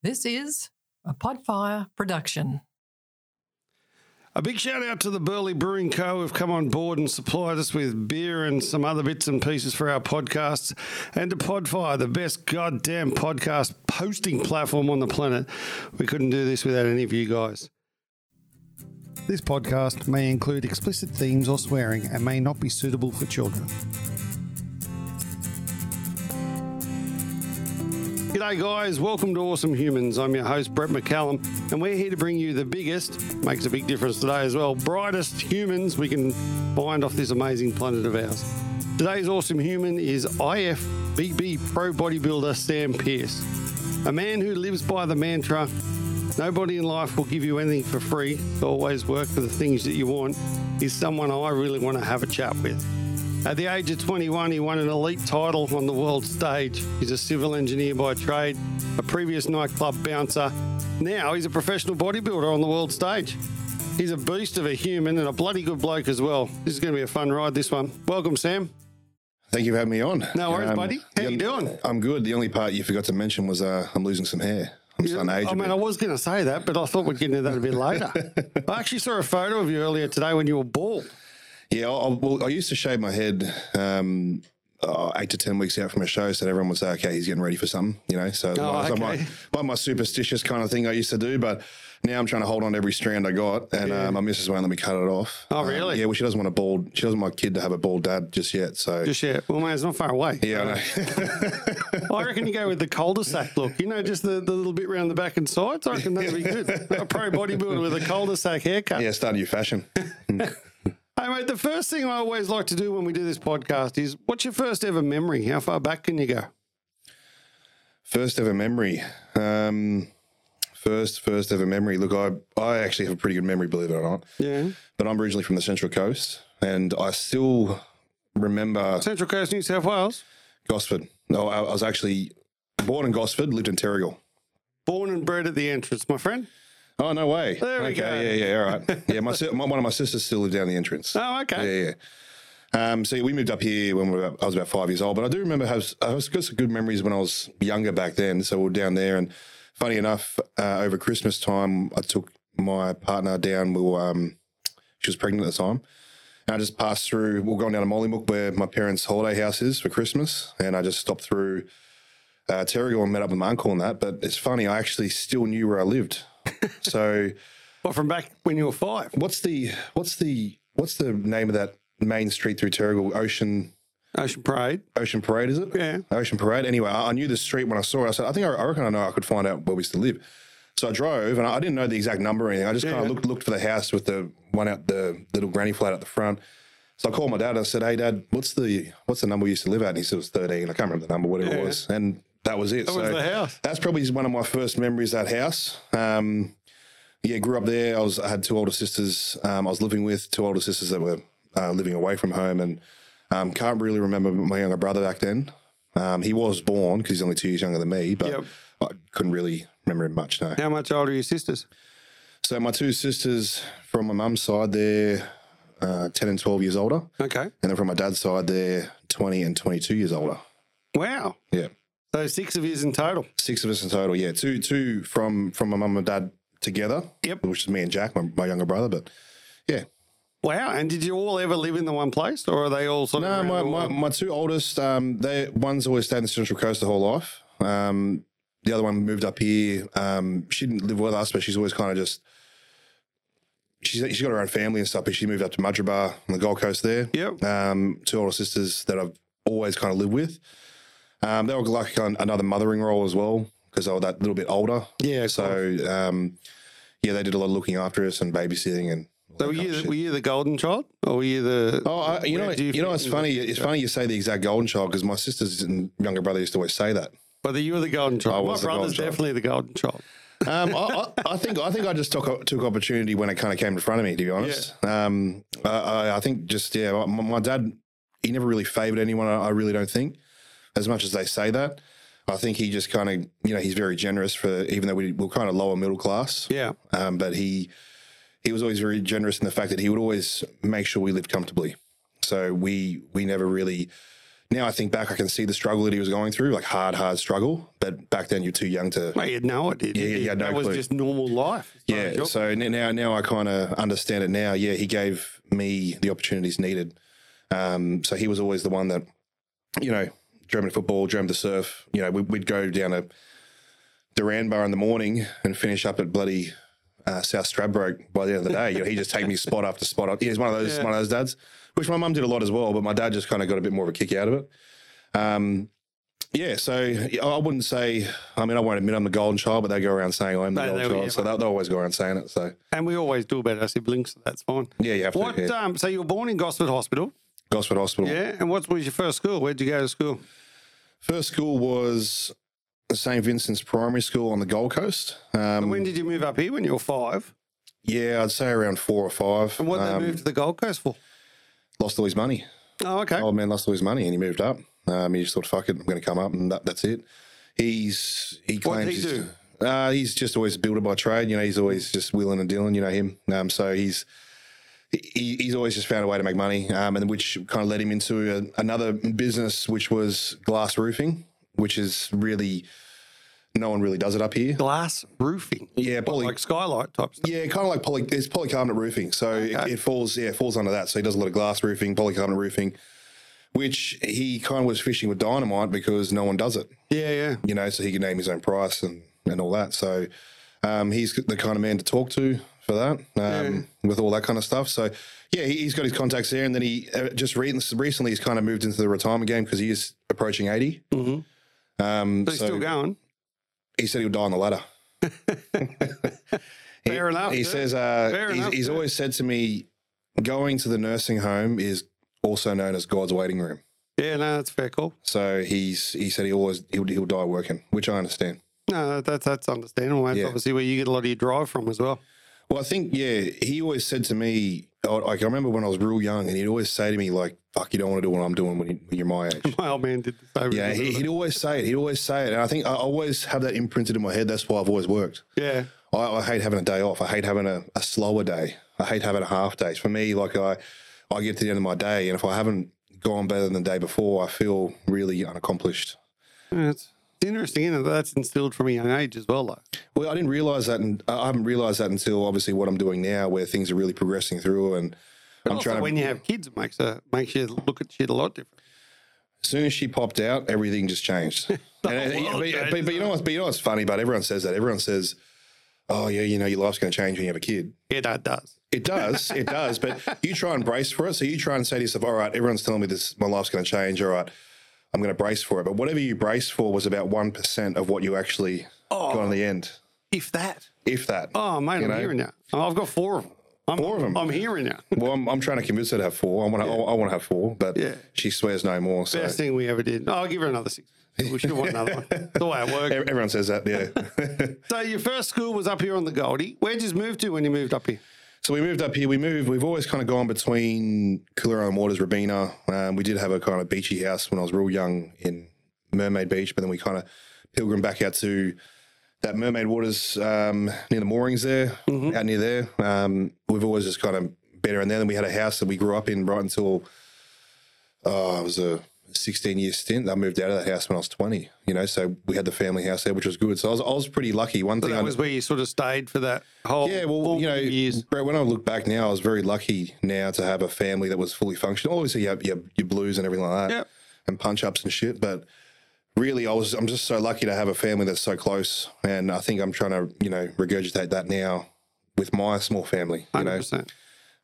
This is a Podfire production. A big shout out to the Burleigh Brewing Co. who've come on board and supplied us with beer and some other bits and pieces for our podcasts. And to Podfire, the best goddamn podcast posting platform on the planet. We couldn't do this without any of you guys. This podcast may include explicit themes or swearing and may not be suitable for children. G'day, guys. Welcome to Awesome Humans. I'm your host, Brett McCallum, and we're here to bring you the biggest, makes a big difference today as well, brightest humans we can find off this amazing planet of ours. Today's Awesome Human is IFBB pro bodybuilder Sam Pierce, a man who lives by the mantra nobody in life will give you anything for free, always work for the things that you want, is someone I really want to have a chat with. At the age of 21, he won an elite title on the world stage. He's a civil engineer by trade, a previous nightclub bouncer. Now he's a professional bodybuilder on the world stage. He's a beast of a human and a bloody good bloke as well. This is going to be a fun ride, this one. Welcome, Sam. Thank you for having me on. No worries, buddy. How you doing? I'm good. The only part you forgot to mention was uh, I'm losing some hair. I'm starting to age I mean. I was going to say that, but I thought we'd get into that a bit later. I actually saw a photo of you earlier today when you were bald. Yeah, I, well, I used to shave my head um, uh, eight to ten weeks out from a show, so everyone would say, "Okay, he's getting ready for something," you know. So Oh, my, so my, okay. my, superstitious kind of thing I used to do, but now I'm trying to hold on to every strand I got, and uh, my missus won't let me cut it off. Oh, Um, really? yeah, well, she doesn't want a bald. She doesn't want my kid to have a bald dad just yet. So Just yet. Well, man, it's not far away. yeah, I know. I reckon you go with the cul-de-sac look. You know, just the, the little bit round the back and sides. I reckon that'd be good. A pro bodybuilder with a cul-de-sac haircut. yeah, start a new fashion. Hey, mate, the first thing I always like to do when we do this podcast is, what's your first ever memory? How far back can you go? First ever memory. Um, first, first ever memory. Look, I, I actually have a pretty good memory, believe it or not. Yeah. But I'm originally from the Central Coast, and I still remember Central Coast, New South Wales. Gosford. No, I, I was actually born in Gosford, lived in Terrigal. Born and bred at the entrance, my friend. Oh no way! There we okay, go. yeah, yeah, all right. Yeah, my, si- my one of my sisters still lived down the entrance. Oh, okay. Yeah, yeah. Um, so we moved up here when we were, I was about five years old, but I do remember have I was got some good memories when I was younger back then. So we were down there, and funny enough, uh, over Christmas time, I took my partner down. We were, um, she was pregnant at the time, and I just passed through. We are going down to Mollymook, where my parents' holiday house is for Christmas, and I just stopped through uh, Terrigal and met up with my uncle and that. But it's funny, I actually still knew where I lived. so What, from back when you were five? what's the what's the what's the name of that main street through Terrigal? Ocean Ocean Parade. Ocean Parade, is it? Yeah. Ocean Parade. Anyway, I, I knew the street when I saw it. I said, I think I, I reckon I know I could find out where we still live. So I drove, and I, I didn't know the exact number or anything. I just kind of looked looked for the house with the one out the little granny flat at the front. So I called my dad. and I said, "Hey, Dad, what's the what's the number we used to live at?" And he said it was thirteen. I can't remember the number, whatever Yeah. it was, and that was it. That was the house. That's probably one of my first memories. That house. Um, yeah, grew up there. I was I had two older sisters. Um, I was living with two older sisters that were uh, living away from home, and um, can't really remember my younger brother back then. Um, he was born because he's only two years younger than me, but Yep. I couldn't really remember him much. No. How much older are your sisters? So my two sisters from my mum's side, they're uh, ten and twelve years older, Okay. and then from my dad's side, they're twenty and twenty-two years older. Wow. Yeah, So six of yous in total. six of us in total. Yeah, two two from from my mum and dad together. Yep. which is me and Jack, my, my younger brother. But yeah, Wow. And did you all ever live in the one place or are they all sort No, of. No, my, my, my two oldest, um, they one's always stayed in the Central Coast the whole life. Um, the other one moved up here. Um, she didn't live with us, but she's always kind of just she's she's got her own family and stuff. But she moved up to Mudgeeraba on the Gold Coast there. Yep. Um, two older sisters that I've always kind of lived with. Um, they were like another mothering role as well because they were that little bit older. Yeah. So um, yeah, they did a lot of looking after us and babysitting and. So were you, the, were you the golden child or were you the. Oh, I, you know, you, you know, it's funny. It's funny you say the exact golden child because my sisters and younger brother used to always say that. Whether you were the golden child. My the brother's definitely the golden child. Um, I, I, I think I think I just took took opportunity when it kind of came in front of me. To be honest, um, I, I, I think just yeah, my, my dad he never really favoured anyone. I, I really don't think, as much as they say that. I think he just kind of you know he's very generous for even though we, we're kind of lower middle class. Yeah. Um, but he he was always very generous in the fact that he would always make sure we lived comfortably. So we we never really now I think back, I can see the struggle that he was going through, like hard, hard struggle. But back then, you're too young to. Mate, you had no idea. Yeah, yeah, no that was just normal life. Yeah. So now, now I kind of understand it now. Yeah, he gave me the opportunities needed. Um, so he was always the one that, you know, of football, dreamed of surf. You know, we, we'd go down to Duranbah in the morning and finish up at bloody uh, South Stradbroke by the end of the day. You know, he just take me spot after spot. He's one of those Yeah. one of those dads, which my mum did a lot as well. But my dad just kind of got a bit more of a kick out of it. Um, yeah, so I wouldn't say. I mean, I won't admit I'm the golden child, but they go around saying I'm the They- golden child. yeah, so they, they always go around saying it. So And we always do about our siblings, so that's fine. yeah, you have to. What? yeah. Um, so you were born in Gosford Hospital, Gosford Hospital. yeah. And what was your first school? Where'd you go to school? First school was St Vincent's Primary School on the Gold Coast. Um, when did you move up here? When you were five. yeah, I'd say around four or five. And what did Um, they move to the Gold Coast for? Lost all his money. Oh, okay. Old man lost all his money and he moved up. Um, he just thought, "Fuck it, I'm going to come up," and that, that's it. He's he What claims did he he's- do? Uh, he's just always a builder by trade. You know, he's always just willing and dealing. You know him. Um, so he's he, he's always just found a way to make money, um, and which kind of led him into a, another business, which was glass roofing, which is really no one really does it up here. Glass roofing. Yeah, poly, like skylight type stuff. yeah, kind of like poly. It's polycarbonate roofing, so Okay. it, it falls. Yeah, it falls under that. So he does a lot of glass roofing, polycarbonate roofing, which he kind of was fishing with dynamite because no one does it. Yeah, yeah. You know, so he can name his own price and and all that. So um, he's the kind of man to talk to for that um, with all that kind of stuff. So yeah, he, he's got his contacts there, and then he uh, just re- recently he's kind of moved into the retirement game because he is approaching 80 Mm-hmm. Um, But he's so still going. he said he'll die on the ladder. He- Fair enough, He yeah. says uh, Fair he's, enough, he's always said to me, going to the nursing home is also known as God's waiting room. Yeah, no, that's fair call. So he's he said he always he'll, he'll die working, which I understand. No, that's that's understandable. That's Yeah. obviously where you get a lot of your drive from as well. Well, I think yeah, he always said to me, I- like I remember when I was real young, and he'd always say to me like, "Fuck, you don't want to do what I'm doing when, you, when you're my age." My old man did the same. yeah, he, he'd always say it. He'd always say it, and I think I always have that imprinted in my head. That's why I've always worked. yeah. I, I hate having a day off. I hate having a, a slower day. I hate having a half day. For me, like I, I get to the end of my day, and if I haven't gone better than the day before, I feel really unaccomplished. Yeah, It's it's interesting, isn't? That's instilled from a young age as well, though. Well, I didn't realize that, and I haven't realized that until obviously what I'm doing now, where things are really progressing through, and But I'm trying to. when you have kids, it makes a makes you look at shit a lot different. as soon as she popped out, everything just changed. and, uh, and- but, but, but you know what's but you know what's funny? But everyone says that. Everyone says, "Oh yeah, you know your life's going to change when you have a kid." Yeah, that does. It does, it does. But you try and brace for it. So you try and say to yourself, "All right, everyone's telling me this, my life's going to change. All right, I'm going to brace for it." But whatever you brace for was about one percent of what you actually got in oh. the end, If that. if that. Oh, mate, You I'm know? hearing you. Oh, I've got four of them. I'm, Four of 'em? I'm hearing you. Well, I'm, I'm trying to convince her to have four. I want to. I want to have four, but Yeah. she swears no more. So Best thing we ever did. Oh, I'll give her another six. We should want another one. The way it works. Everyone says that. Yeah. So your first school was up here on the Goldie. Where'd you move to when you moved up here? So we moved up here. We moved. We've always kind of gone between Clear Island Waters, Robina. Um, we did have a kind of beachy house when I was real young in Mermaid Beach, but then we kind of pilgrim back out to that Mermaid Waters um, near the moorings there, out near there. Um, we've always just kind of been around there. Then we had a house that we grew up in right until uh, it was a 16 year stint. I moved out of that house when I was 20. You know, so we had the family house there, which was good. So I was, I was pretty lucky. One So thing that I was where you sort of stayed for that whole yeah, well, you know, years. Brett, when I look back now, I was very lucky now to have a family that was fully functional. Obviously, you have, you have your blues and everything like that, Yep. and punch ups and shit. But really, I was I'm just so lucky to have a family that's so close, and I think I'm trying to you know regurgitate that now with my small family. You know, 100%.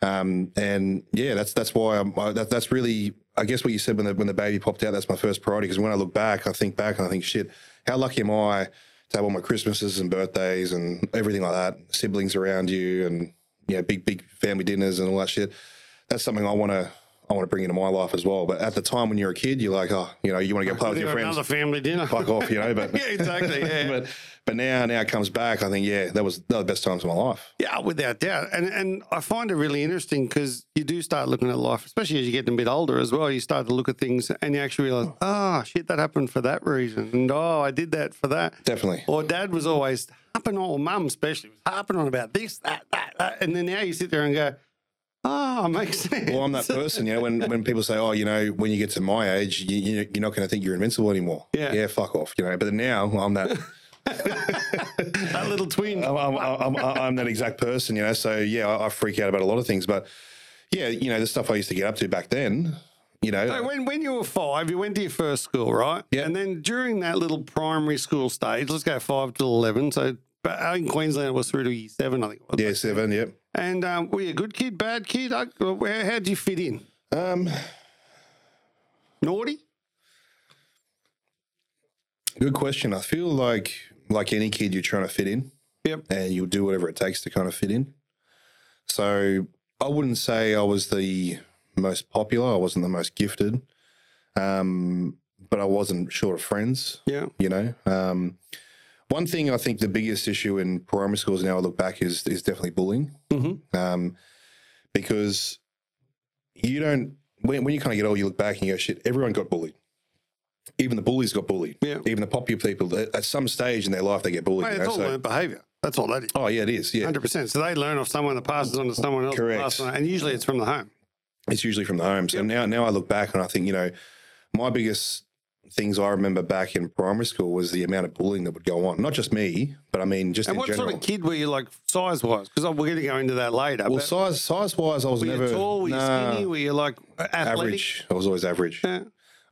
um, and yeah, that's that's why I'm, I, that, that's really I guess what you said when the when the baby popped out. That's my first priority because when I look back, I think back and I think, shit, how lucky am I to have all my Christmases and birthdays and everything like that, siblings around you, and you know, big big family dinners and all that shit. That's something I want to. I want to bring into my life as well. But at the time when you're a kid, you're like, oh, you know, you want to go play with your friends, Another family dinner. fuck off, you know. But yeah, exactly. Yeah. but but now now it comes back. I think yeah, that was that was the best times of my life. Yeah, without doubt. And and I find it really interesting because you do start looking at life, especially as you get a bit older as well. You start to look at things and you actually realize, oh, ah, shit, that happened for that reason. And oh, I did that for that. Definitely. Or dad was always harping on, or mum especially, was harping on about this, that, that, that. And then now you sit there and go, Oh, makes sense. Well, I'm that person, you know. When when people say, "Oh, you know, when you get to my age, you, you, you're not going to think you're invincible anymore." Yeah. yeah, fuck off, you know. But now I'm that. That little twin. I'm, I'm, I'm, I'm that exact person, you know. So yeah, I, I freak out about a lot of things, but yeah, you know, the stuff I used to get up to back then, you know. So when, when you were five, you went to your first school, right? Yeah. And then during that little primary school stage, let's go five to 11. So but out in Queensland, it was through to year seven, I think it was. yeah, seven, yep. And um, were you a good kid, bad kid? How'd you fit in? Um, Naughty? good question. I feel like like any kid, you're trying to fit in. Yep. and you'll do whatever it takes to kind of fit in. So I wouldn't say I was the most popular. I wasn't the most gifted, um, but I wasn't short of friends. Yeah. You know, um, one thing I think the biggest issue in primary schools now I look back is is definitely bullying, Mm-hmm. um, because you don't when, when you kind of get old, you look back and you go, shit, everyone got bullied. Even the bullies got bullied. Yeah. Even the popular people, at some stage in their life, they get bullied. Mate, you it's know, all so- learned behaviour. That's all that is. Oh yeah, it is. Yeah, 100%. So they learn off someone that passes on to someone else. Correct. on- and usually it's from the home. it's usually from the home. So Yep. now, now I look back and I think you know, my biggest things I remember back in primary school was the amount of bullying that would go on. Not just me, but I mean just And what general. sort of kid were you like size wise? Because we're going to go into that later. well, size size wise, I was were never you tall? Were you nah, skinny? Were you like athletic? average. I was always average. Yeah.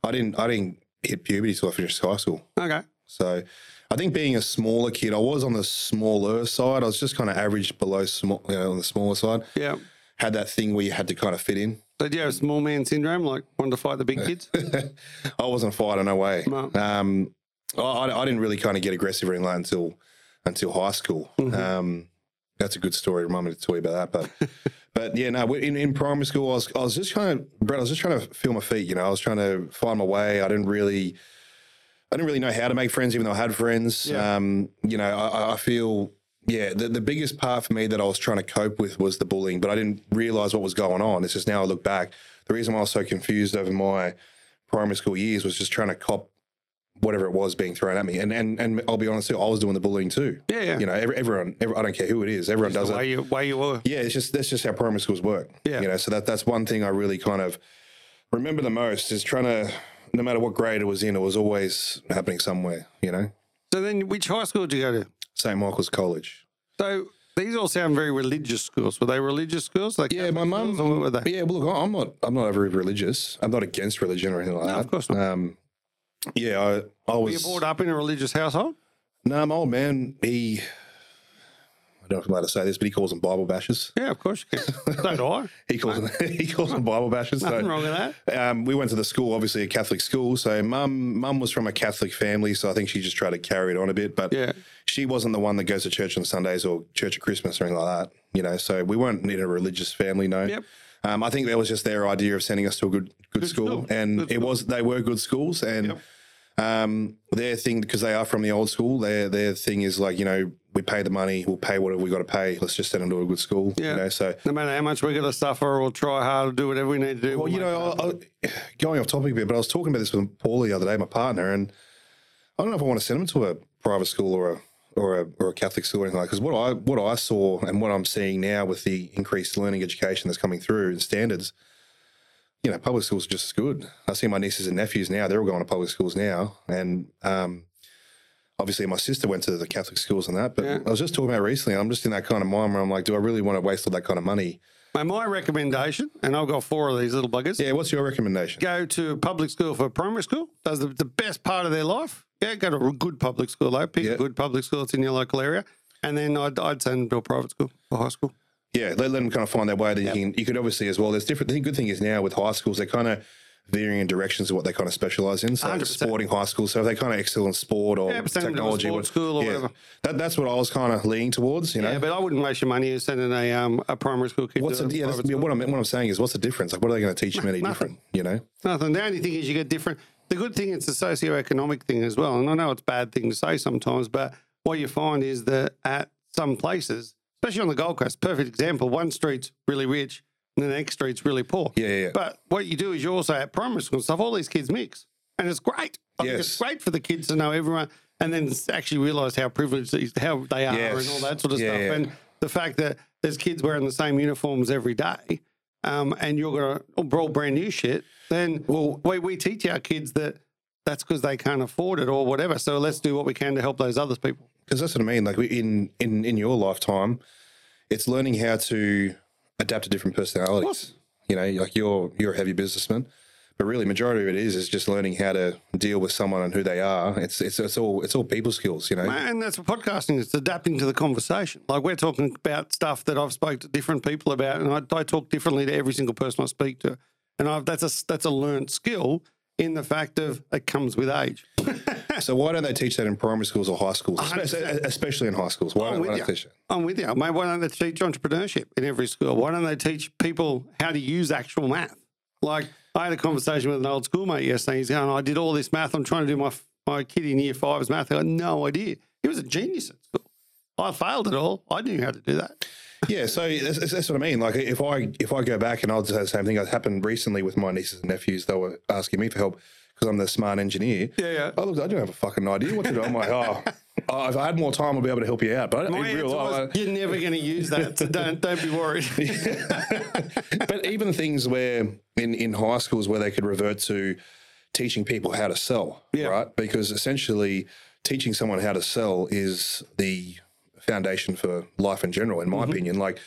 I didn't I didn't hit puberty till I finished high school. Okay. So I think being a smaller kid, I was on the smaller side. I was just kind of average below small, you know, on the smaller side. Yeah. Had that thing where you had to kind of fit in. So do you have small man syndrome, like wanted to fight the big kids? I wasn't a fighter, no way. No. Um, I, I didn't really kind of get aggressive or anything like until until high school. Mhm. Um, that's a good story. Remind me to tell you about that. But but yeah, no. In, in primary school, I was I was just kind of Brett. I was just trying to feel my feet. You know, I was trying to find my way. I didn't really. I didn't really know how to make friends, even though I had friends. Yeah. Um, you know, I, I feel, yeah, the, the biggest part for me that I was trying to cope with was the bullying, but I didn't realize what was going on. It's just now I look back, the reason why I was so confused over my primary school years was just trying to cop whatever it was being thrown at me. And and and I'll be honest, too, I was doing the bullying too. Yeah, yeah. You know, every, everyone, every, I don't care who it is, everyone does the it. you, way you were. Yeah, it's just that's just how primary schools work. Yeah. You know, so that that's one thing I really kind of remember the most is trying to no matter what grade it was in, it was always happening somewhere, you know. So then which high school did you go to? St. Michael's College. So these all sound very religious schools. Were they religious schools? Like Yeah, my mum. what were they? Yeah, well, look, I'm not. I'm not very religious. I'm not against religion or anything like No, that. of course not. Um, yeah, I, I Were you brought up in a religious household? No, my old man. He. I don't know if I'm allowed to say this, but he calls them Bible bashers. Yeah, of course you can. so do I. He calls them. he calls them Bible bashers. so- Nothing wrong with that. Um, we went to the school, obviously a Catholic school. So mum, mum was from a Catholic family, so I think she just tried to carry it on a bit. But Yeah. she wasn't the one that goes to church on Sundays or church at Christmas or anything like that. You know, so we weren't in a religious family. No. Yep. Um, I think that was just their idea of sending us to a good good, school, school. and Good it school. was they were good schools, and Yep. um, their thing because they are from the old school. Their their thing is like you know we pay the money, we'll pay whatever we got to pay. Let's just send them to a good school. Yeah. You know, so No matter how much we got to suffer, we'll try hard to do whatever we need to do. well, you We'll know, I, I, going off topic a bit, but I was talking about this with Paul the other day, my partner, and I don't know if I want to send him to a private school or a or a, or a Catholic school or anything like. Because what I what I saw and what I'm seeing now with the increased learning education that's coming through and standards, you know, public schools are just as good. I see my nieces and nephews now; they're all going to public schools now, and um, obviously my sister went to the Catholic schools and that. But Yeah. I was just talking about recently, and I'm just in that kind of mind where I'm like, do I really want to waste all that kind of money? Mate, my recommendation, and I've got four of these little buggers. Yeah, what's your recommendation? Go to public school for primary school. Does the, the best part of their life. Yeah, go to a good public school though. Pick a good public school that's in your local area, and then I'd, I'd send them to a private school or high school. Yeah, let, let them kind of find their way that you can. You could obviously as well. There's different. The good thing is now with high schools, they're kind of veering in directions of what they kind of specialize in. So 100%. sporting high school. So if they kind of excel in sport or Yeah, but send them to a technology, sports school or whatever. That, that's what I was kind of leaning towards. You know, Yeah, but I wouldn't waste your money sending a um a primary school kid what's to the, a yeah, that's, private yeah, school. what I'm what I'm saying is, what's the difference? Like, what are they going to teach them any different? You know, Nothing. The only thing is you get different. The good thing it's a socioeconomic thing as well. And I know it's a bad thing to say sometimes, but what you find is that at some places, especially on the Gold Coast, perfect example, one street's really rich and the next street's really poor. yeah, yeah. But what you do is you also at primary school and stuff, all these kids mix. And it's great. I think it's Yes. great for the kids to know everyone and then actually realise how privileged these, how they are Yes. and all that sort of Yeah, stuff. yeah. And the fact that there's kids wearing the same uniforms every day um, and you're going to roll brand new shit, then well, we, we teach our kids that that's because they can't afford it or whatever. So let's do what we can to help those other people. because that's what I mean. Like in in in your lifetime, it's learning how to adapt to different personalities. You know, like you're you're a heavy businessman, but really, majority of it is is just learning how to deal with someone and who they are. It's it's it's all it's all people skills. You know, And that's what podcasting is, adapting to the conversation. Like we're talking about stuff that I've spoke to different people about, and I, I talk differently to every single person I speak to. And I've, that's a that's a learned skill in the fact of it comes with age. so why don't they teach that in primary schools or high schools, especially, especially in high schools? Why I'm don't they teach it? I'm with you. Mate, why don't they teach entrepreneurship in every school? Why don't they teach people how to use actual math? Like I had a conversation with an old schoolmate yesterday. He's going, I did all this math. I'm trying to do my my kid in year five's math. I had no idea. He was a genius at school. I failed it all. I knew how to do that. Yeah, so that's, that's- what I mean. Like if I if I go back and I'll say the same thing. It happened recently with my nieces and nephews. They were asking me for help because I'm the smart engineer. Yeah, yeah. I looked. I don't have a fucking idea what to do. I'm like, oh, oh, if I had more time, I'd be able to help you out. But My in real life, was, you're never going to use that. So don't don't be worried. but even things where in in high schools where they could revert to teaching people how to sell, Yeah. right? Because essentially, teaching someone how to sell is the foundation for life in general, in my Mm-hmm. opinion. Like,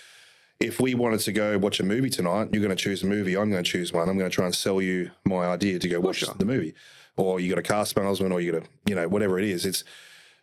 if we wanted to go watch a movie tonight, you're going to choose a movie. I'm going to choose one. I'm going to try and sell you my idea to go watch the movie, or you got a car salesman, or you got a you know whatever it is. It's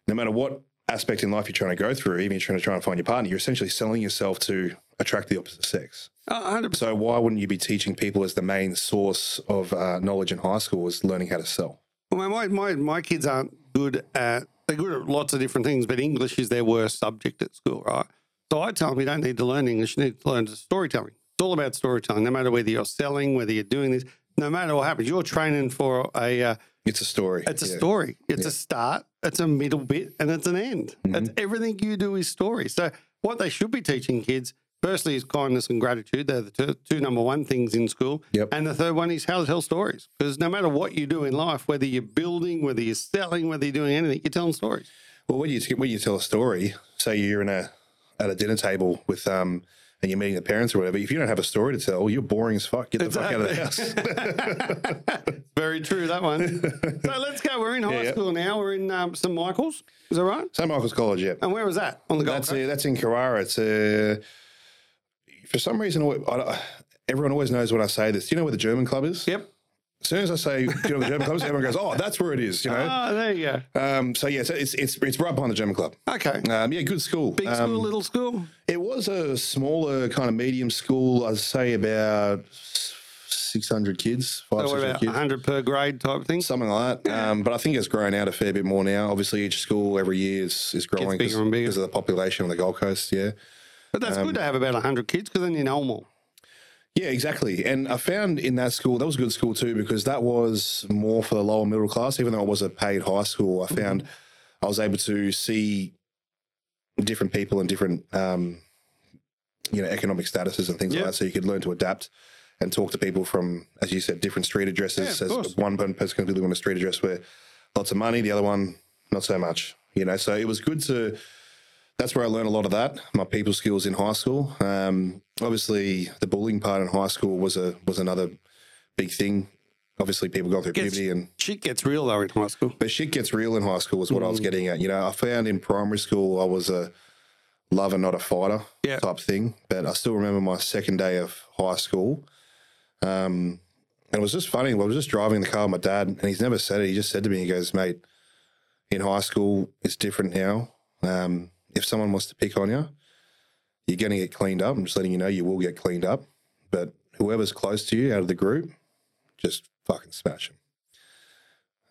no matter what aspect in life you're trying to go through, even if you're trying to try and find your partner, you're essentially selling yourself to attract the opposite sex. Hundred. So why wouldn't you be teaching people as the main source of uh, knowledge in high school is learning how to sell? Well, my, my my kids aren't good at they're good at lots of different things, but English is their worst subject at school, right? So I tell them you don't need to learn English, you need to learn storytelling. It's all about storytelling, no matter whether you're selling, whether you're doing this, no matter what happens. You're training for a uh, It's a story. it's a Yeah. story. It's a start, it's a middle bit, and it's an end. Mm-hmm. It's everything you do is story. So what they should be teaching kids, firstly, is kindness and gratitude. They're the two, two number one things in school. Yep. And the third one is how to tell stories. Because no matter what you do in life, whether you're building, whether you're selling, whether you're doing anything, you're telling stories. Well, when you when you tell a story, say you're in a at a dinner table with um and you're meeting the parents or whatever. If you don't have a story to tell, you're boring as fuck. Get the fuck out of the house. Very true, that one. so let's go. We're in high yeah. school now. We're in um, St. Michael's. Is that right? St Michael's College, yeah. And where was that? On the Gold That's Coast? uh, that's in Carrara. It's uh, for some reason I don't- everyone always knows when I say this. Do you know where the German club is? Yep. As soon as I say, do you know the German club? Everyone goes, "Oh, that's where it is." You know. Oh, there you go. Um, so yeah, so it's it's it's right behind the German club. Okay. Um, yeah, good school. Big Um, school, little school. It was a smaller kind of medium school. I'd say about six hundred kids, five So what about kids, 100 per grade type thing? something like that. Um, but I think it's grown out a fair bit more now. Obviously, each school every year is, is growing bigger and bigger. because of the population on the Gold Coast. Yeah. But that's good to have about 100 kids because then you know them all. Yeah, exactly. And I found in that school, that was a good school too, because that was more for the lower middle class. Even though it was a paid high school, I found I was able to see different people and different, um, you know, economic statuses and things Yeah. like that. So you could learn to adapt and talk to people from, as you said, different street addresses. Yeah. As one person can live on a street address where lots of money, the other one not so much. You know, so it was good to. That's where I learned a lot of that. My people skills in high school. Um, obviously, the bullying part in high school was a was another big thing. Obviously, people go through Gets- puberty and Shit gets real though in high school. but shit gets real in high school is what I was Mm. getting at. You know, I found in primary school I was a lover, not a fighter Yeah. type thing. But I still remember my second day of high school. Um, and it was just funny. I was just driving the car with my dad, and he's never said it. He just said to me, he goes, mate, in high school, it's different now. Um, if someone wants to pick on you, you're going to get cleaned up. I'm just letting you know you will get cleaned up. But whoever's close to you out of the group, just fucking smash them.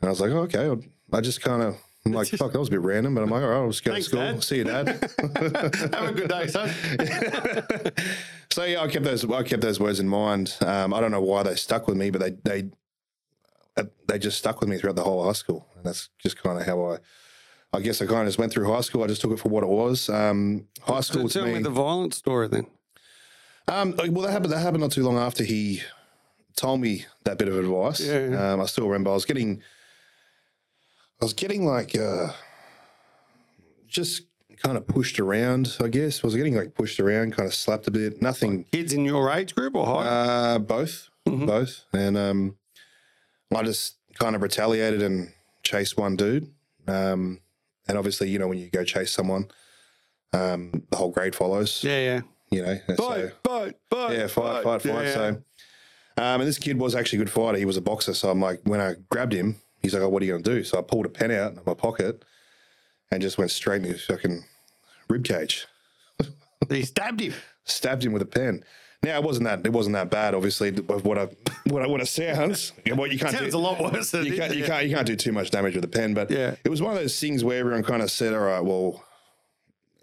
And I was like, oh, okay. I just kind of, I'm like, fuck, that was a bit random, but I'm like, all right, I'll just go Thanks, to school. Dad. See you, Dad. Have a good day, son. so yeah, I kept those. I kept those words in mind. Um, I don't know why they stuck with me, but they they uh, they just stuck with me throughout the whole high school, and that's just kind of how I. I guess I kind of just went through high school. I just took it for what it was. Um, high school to tell me me. the violent story then. Um, well, that happened. That happened not too long after he told me that bit of advice. Yeah, yeah. Um, I still remember. I was getting, I was getting like, uh, just kind of pushed around. I guess was getting like pushed around, kind of slapped a bit. Nothing. Kids in your age group or high? Uh, both, Mhm. both, and um, I just kind of retaliated and chased one dude. Um, and obviously, you know, when you go chase someone, um, the whole grade follows. yeah, yeah. You know, Fight, so, fight, fight. yeah, fight, fight, fight. Yeah. So, um, and this kid was actually a good fighter. He was a boxer. So I'm like, when I grabbed him, he's like, "Oh, what are you going to do?" So I pulled a pen out of my pocket and just went straight in his fucking rib cage. he stabbed him. stabbed him with a pen. Now it wasn't that it wasn't that bad, obviously. of What I what I, what it sounds. What you can't Sounds do, a lot worse than you can't you can't you can't do too much damage with a pen. But Yeah. it was one of those things where everyone kind of said, "All right, well,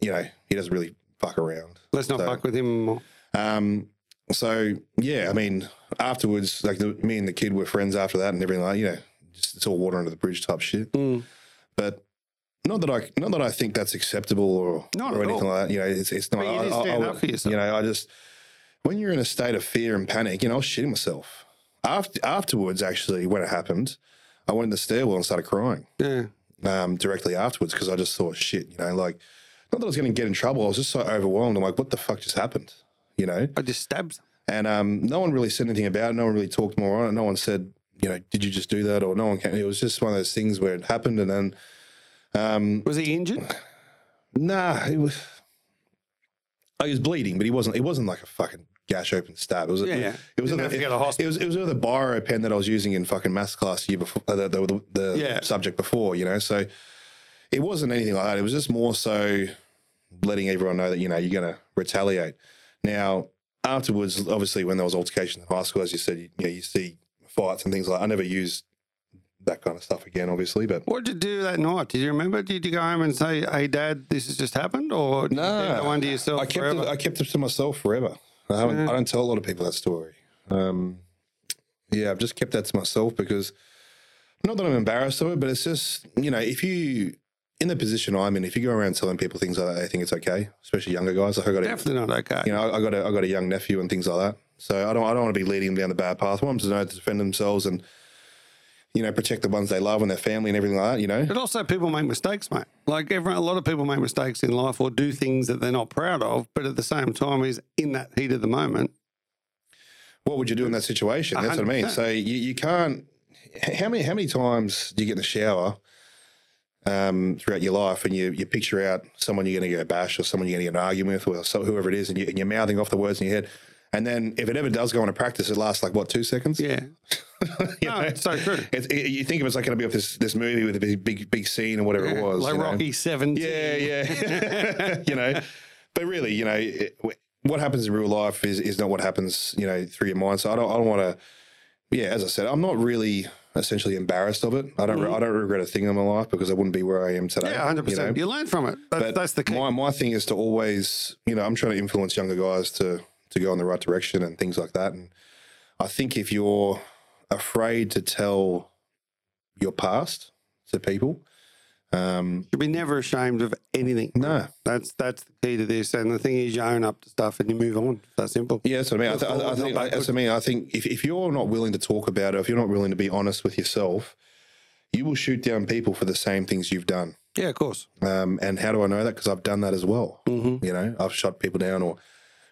you know, he doesn't really fuck around." Let's not So- fuck with him more. Um, so yeah, I mean, afterwards, like the, me and the kid were friends after that, and everything like you know, just it's all water under the bridge type shit. Mm. But not that I not that I think that's acceptable or Not or anything all. like that. You know, it's it's not. But you I, I- I-. You know, I just when you're in a state of fear and panic, you know, I was shitting myself. After afterwards, actually, when it happened, I went in the stairwell and started crying Yeah. um, directly afterwards because I just thought, shit, you know, like not that I was going to get in trouble. I was just so overwhelmed. I'm like, what the fuck just happened? You know. I just stabbed. And um, no one really said anything about it. No one really talked more on it. No one said, you know, did you just do that? Or no one came. It was just one of those things where it happened. And then, um, Was he injured? nah, it was, oh, he was bleeding, but he wasn't, it wasn't like a fucking gash open stab. It was, Yeah, yeah. it was, Didn't it, hospital. it was, it was with a biro pen that I was using in fucking maths class year before, uh, the, the, the Yeah. subject before, you know? So it wasn't anything like that. It was just more so letting everyone know that, you know, you're going to retaliate. Now, afterwards, obviously, when there was altercation in high school, as you said, you, you, know, you see fights and things like I never used that kind of stuff again, obviously, but What did you do that night? Did you remember? Did you go home and say, "Hey, Dad, this has just happened," or did you No. keep going to yourself I kept forever? it, I kept it to myself forever. I haven't. I don't tell a lot of people that story. Um, yeah, I've just kept that to myself because not that I'm embarrassed of it, but it's just you know if you in the position I'm in, if you go around telling people things like that, they think it's okay, especially younger guys. Like I got a, Definitely not okay. you know, I I got a, I got a young nephew and things like that. So I don't I don't want to be leading them down the bad path. I want them to know to defend themselves and you know protect the ones they love and their family and everything like that. You know, But also, people make mistakes, mate. Like everyone, a lot of people make mistakes in life or do things that they're not proud of. But at the same time, is in that heat of the moment. what would you do in that situation? A That's what I mean. So you, you can't. How many how many times do you get in the shower um, throughout your life and you you picture out someone you're going to get a bash or someone you're going to get an argument with or so, whoever it is, and, you, and you're mouthing off the words in your head, and then if it ever does go into practice, it lasts like what two seconds? Yeah, You no, know? it's so true. It's, it, you think of it's like going to be off this this movie with a big big big scene or whatever it was, like know? Rocky Seventeen. Yeah, yeah. you know, but really, you know, it, what happens in real life is is not what happens, you know, through your mind. So I don't, I don't want to. Yeah, as I said, I'm not really essentially embarrassed of it. I don't, mm-hmm. I don't regret a thing in my life because I wouldn't be where I am today. Yeah, hundred you know? percent. You learn from it. That's, But that's the key. My my thing is to always, you know, I'm trying to influence younger guys to to go in the right direction and things like that. And I think if you're afraid to tell your past to people, um, You'll be never ashamed of anything. no, That's that's the key to this. And the thing is, you own up to stuff and you move on. It's that simple. Yeah, that's what I mean. I, th- I, I think that's I mean. I think if, if you're not willing to talk about it, if you're not willing to be honest with yourself, you will shoot down people for the same things you've done. Yeah, of course. Um, and how do I know that? Because I've done that as well. Mm-hmm. You know, I've shot people down or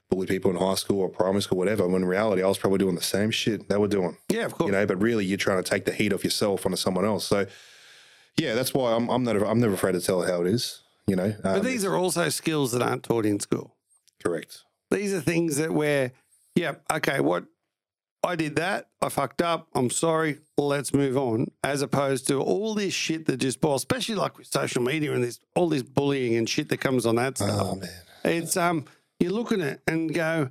bullied people in high school or primary school, whatever. When in reality, I was probably doing the same shit they were doing. Yeah, of course. You know, but really, you're trying to take the heat off yourself onto someone else. So, yeah, that's why I'm I'm never I'm never afraid to tell how it is. You know, but um, these are also skills that aren't taught in school. correct. These are things that where, yeah, okay, what I did that, I fucked up, I'm sorry, let's move on. As opposed to all this shit that just boils, especially like with social media and this all this bullying and shit that comes on that stuff. Oh man, It's um you look at it and go,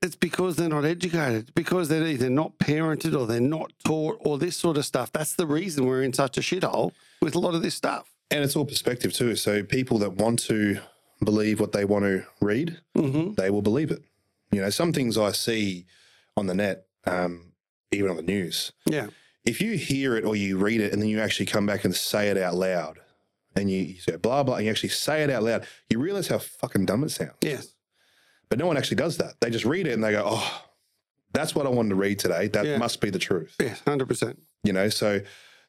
it's because they're not educated, because they're either not parented or they're not taught or this sort of stuff. That's the reason we're in such a shithole with a lot of this stuff. and it's all perspective too. So people that want to believe what they want to read, Mm-hmm. they will believe it. You know, some things I see on the net, um, even on the news, Yeah. if you hear it or you read it and then you actually come back and say it out loud, and you, you say blah blah, and you actually say it out loud, you realize how fucking dumb it sounds. Yes. But no one actually does that. They just read it and they go, "Oh, that's what I wanted to read today. That Yeah. must be the truth." Yes. Hundred percent. You know, so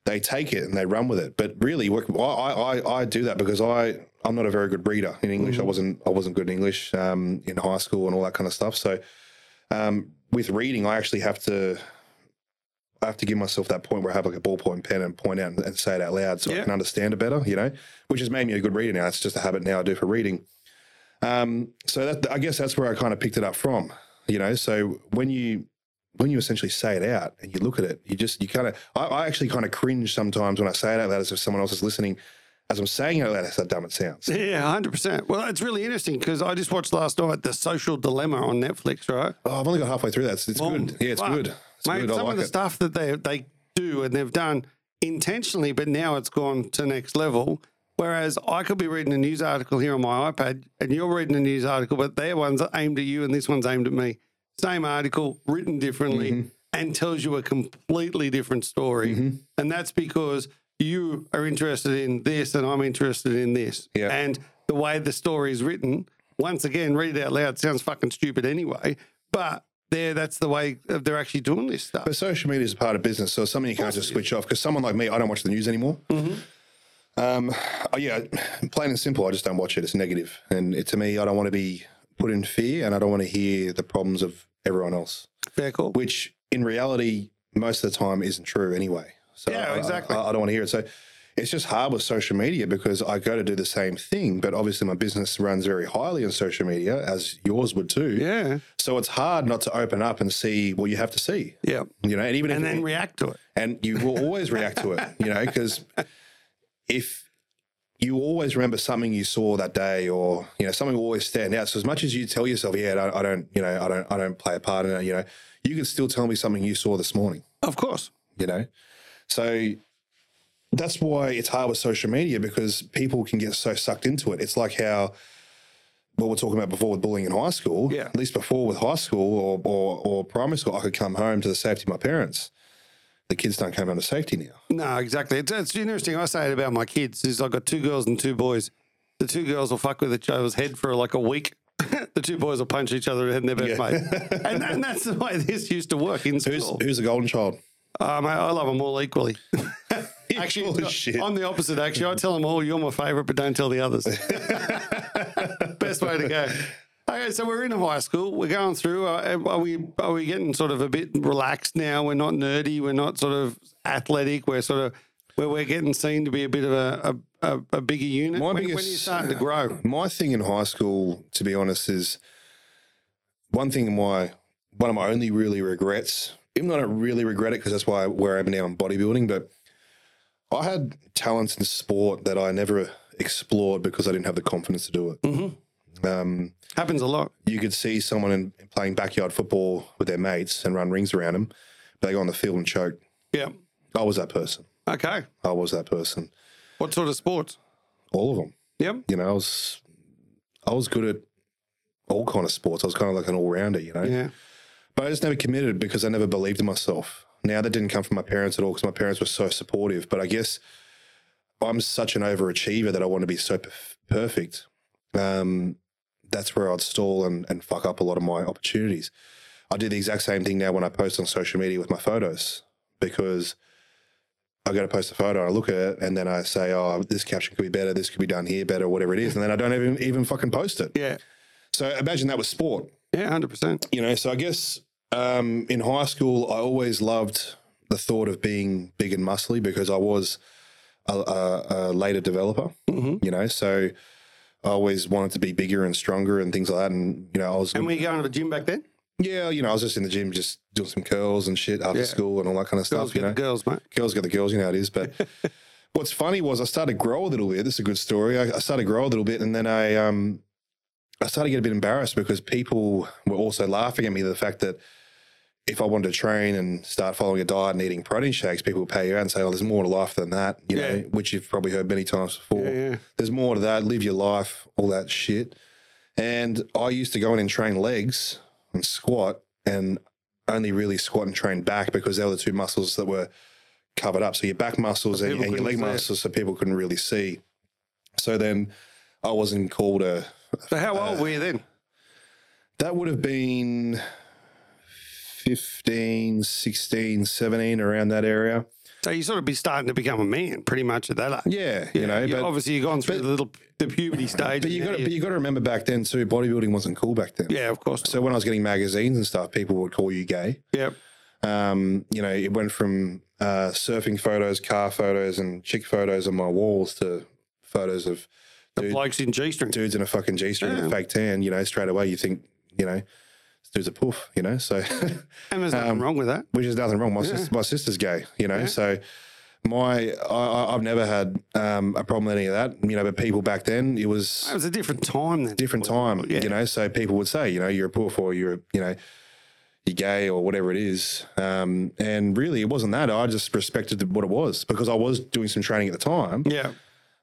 they take it and they run with it. But really, I I, I do that because I I'm not a very good reader in English. I wasn't I wasn't good in English um, in high school and all that kind of stuff. So um, with reading, I actually have to. I have to give myself that point where I have like a ballpoint pen and point out and, and say it out loud so I can understand it better, you know, which has made me a good reader now. It's just a habit now I do for reading. Um, so that I guess that's where I kind of picked it up from, you know. So when you when you essentially say it out and you look at it, you just you kind of I, I actually kind of cringe sometimes when I say it out loud as if someone else is listening. As I'm saying it out loud, that's how dumb it sounds. Yeah, hundred percent. Well, it's really interesting because I just watched last night the Social Dilemma on Netflix, right? Oh, I've only got halfway through that. It's, good. Yeah, it's fuck. good. It's Mate, some like of the it. stuff that they they do and they've done intentionally, but now it's gone to next level. Whereas I could be reading a news article here on my iPad, and you're reading a news article, but their one's aimed at you, and this one's aimed at me. Same article, written differently, Mm-hmm. and tells you a completely different story. And that's because you are interested in this, and I'm interested in this. Yeah. And the way the story is written, once again, read it out loud sounds fucking stupid anyway. But there, that's the way they're actually doing this stuff. But social media is a part of business, so it's something you can't just switch off. Because someone like me, I don't watch the news anymore. Mm-hmm. Um, oh, yeah, plain and simple, I just don't watch it. It's negative, and it, to me, I don't want to be put in fear, and I don't want to hear the problems of everyone else, Fair call. which in reality, most of the time, isn't true anyway. So Yeah, I- exactly. I, I don't want to hear it. So it's just hard with social media because I go to do the same thing, but obviously my business runs very highly on social media, as yours would too. Yeah. So it's hard not to open up and see what you have to see. Yeah. You know, and even And then react to it. and you will always react to it, you know, because if you always remember something you saw that day, or you know, something will always stand out. So as much as you tell yourself, "Yeah, I I don't you know, I don't, I don't play a part in it," you know, you can still tell me something you saw this morning, Of course. you know. So that's why it's hard with social media because people can get so sucked into it. It's like how what we're talking about before with bullying in high school. Yeah. At least before with high school or, or, or primary school, I could come home to the safety of my parents. The kids don't come home to safety now. No, exactly. It's, it's interesting. I say it about my kids is I've got two girls and two boys. The two girls will fuck with each other's head for like a week. the two boys will punch each other in their best Yeah. mate. And, that- and that's the way this used to work in Who's school. who's the golden child? Uh, I love them all equally. actually, Full of shit. I'm the opposite. Actually, I tell them all, "You're my favourite, but don't tell the others." Best way to go. Okay, so we're in high school. We're going through. Uh, are we are we getting sort of a bit relaxed now? We're not nerdy. We're not sort of athletic. We're sort of where we're getting seen to be a bit of a a, a, bigger unit. My when, when biggest- you're starting to grow. My thing in high school, to be honest, is one thing. My one of my only really regrets. Even though I don't really regret it because that's why where I am now in bodybuilding, but I had talents in sport that I never explored because I didn't have the confidence to do it. Mm-hmm. Um, Happens a lot. you could see someone in, playing backyard football with their mates and run rings around them, but they go on the field and choke. Yeah. I was that person. Okay. I was that person. What sort of sports? All of them. Yep. You know, I was I was good at all kind of sports. I was kind of like an all rounder, you know. Yeah. But I just never committed because I never believed in myself. Now that didn't come from my parents at all because my parents were so supportive. But I guess I'm such an overachiever that I want to be so perf- perfect. Um, that's where I'd stall and, and fuck up a lot of my opportunities. I do the exact same thing now when I post on social media with my photos because I go to post a photo, I look at it, and then I say, "Oh, this caption could be better. This could be done here better, whatever it is," and then I don't even even fucking post it. Yeah. So imagine that was sport Yeah. Hundred percent. you know, so I guess um, in high school, I always loved the thought of being big and muscly because I was a, a, a later developer, Mm-hmm. you know, so I always wanted to be bigger and stronger and things like that. And, you know, I was, And were you going to the gym back then? yeah, you know, I was just in the gym, just doing some curls and shit after Yeah. school and all that kind of Girls stuff, you get know. the girls, mate. Girls get the girls, you know how it is. But what's funny was I started to grow a little bit. This is a good story. I, I started to grow a little bit, and then I um I started to get a bit embarrassed because people were also laughing at me the fact that if I wanted to train and start following a diet and eating protein shakes, people would pay you out and say, "Oh, there's more to life than that," you know, which you've probably heard many times before. Yeah, yeah. There's more to that. Live your life, all that shit. And I used to go in and train legs and squat, and only really squat and train back because they were the two muscles that were covered up. So your back muscles and, and your leg couldn't it. muscles, so people couldn't really see. So then I wasn't called a. So how old were you then? That would have been 15, 16, 17, around that area. So you sort of be starting to become a man pretty much at that age. Yeah, you know, but obviously you've gone through the little the puberty stage. but you got to you got to remember back then too. Bodybuilding wasn't cool back then. yeah, of course. So when I was getting magazines and stuff, people would call you gay. Yep. Um, you know, it went from uh, surfing photos, car photos, and chick photos on my walls to photos of The dude- blokes in G string. dudes in a fucking G string and Yeah. a fake tan. You know, straight away you think, you know, dude's a poof. You know, so And there's nothing um, wrong with that. which is nothing wrong. My Yeah. sis, my sister's gay. You know, Yeah. so. My, I, I've never had um, a problem with any of that, you know. But people back then, it was It was a different time then. different time, Yeah. you know. So people would say, you know, you're a poof or you're, you know, you're gay or whatever it is. Um, and really, it wasn't that. I just respected what it was because I was doing some training at the time. Yeah.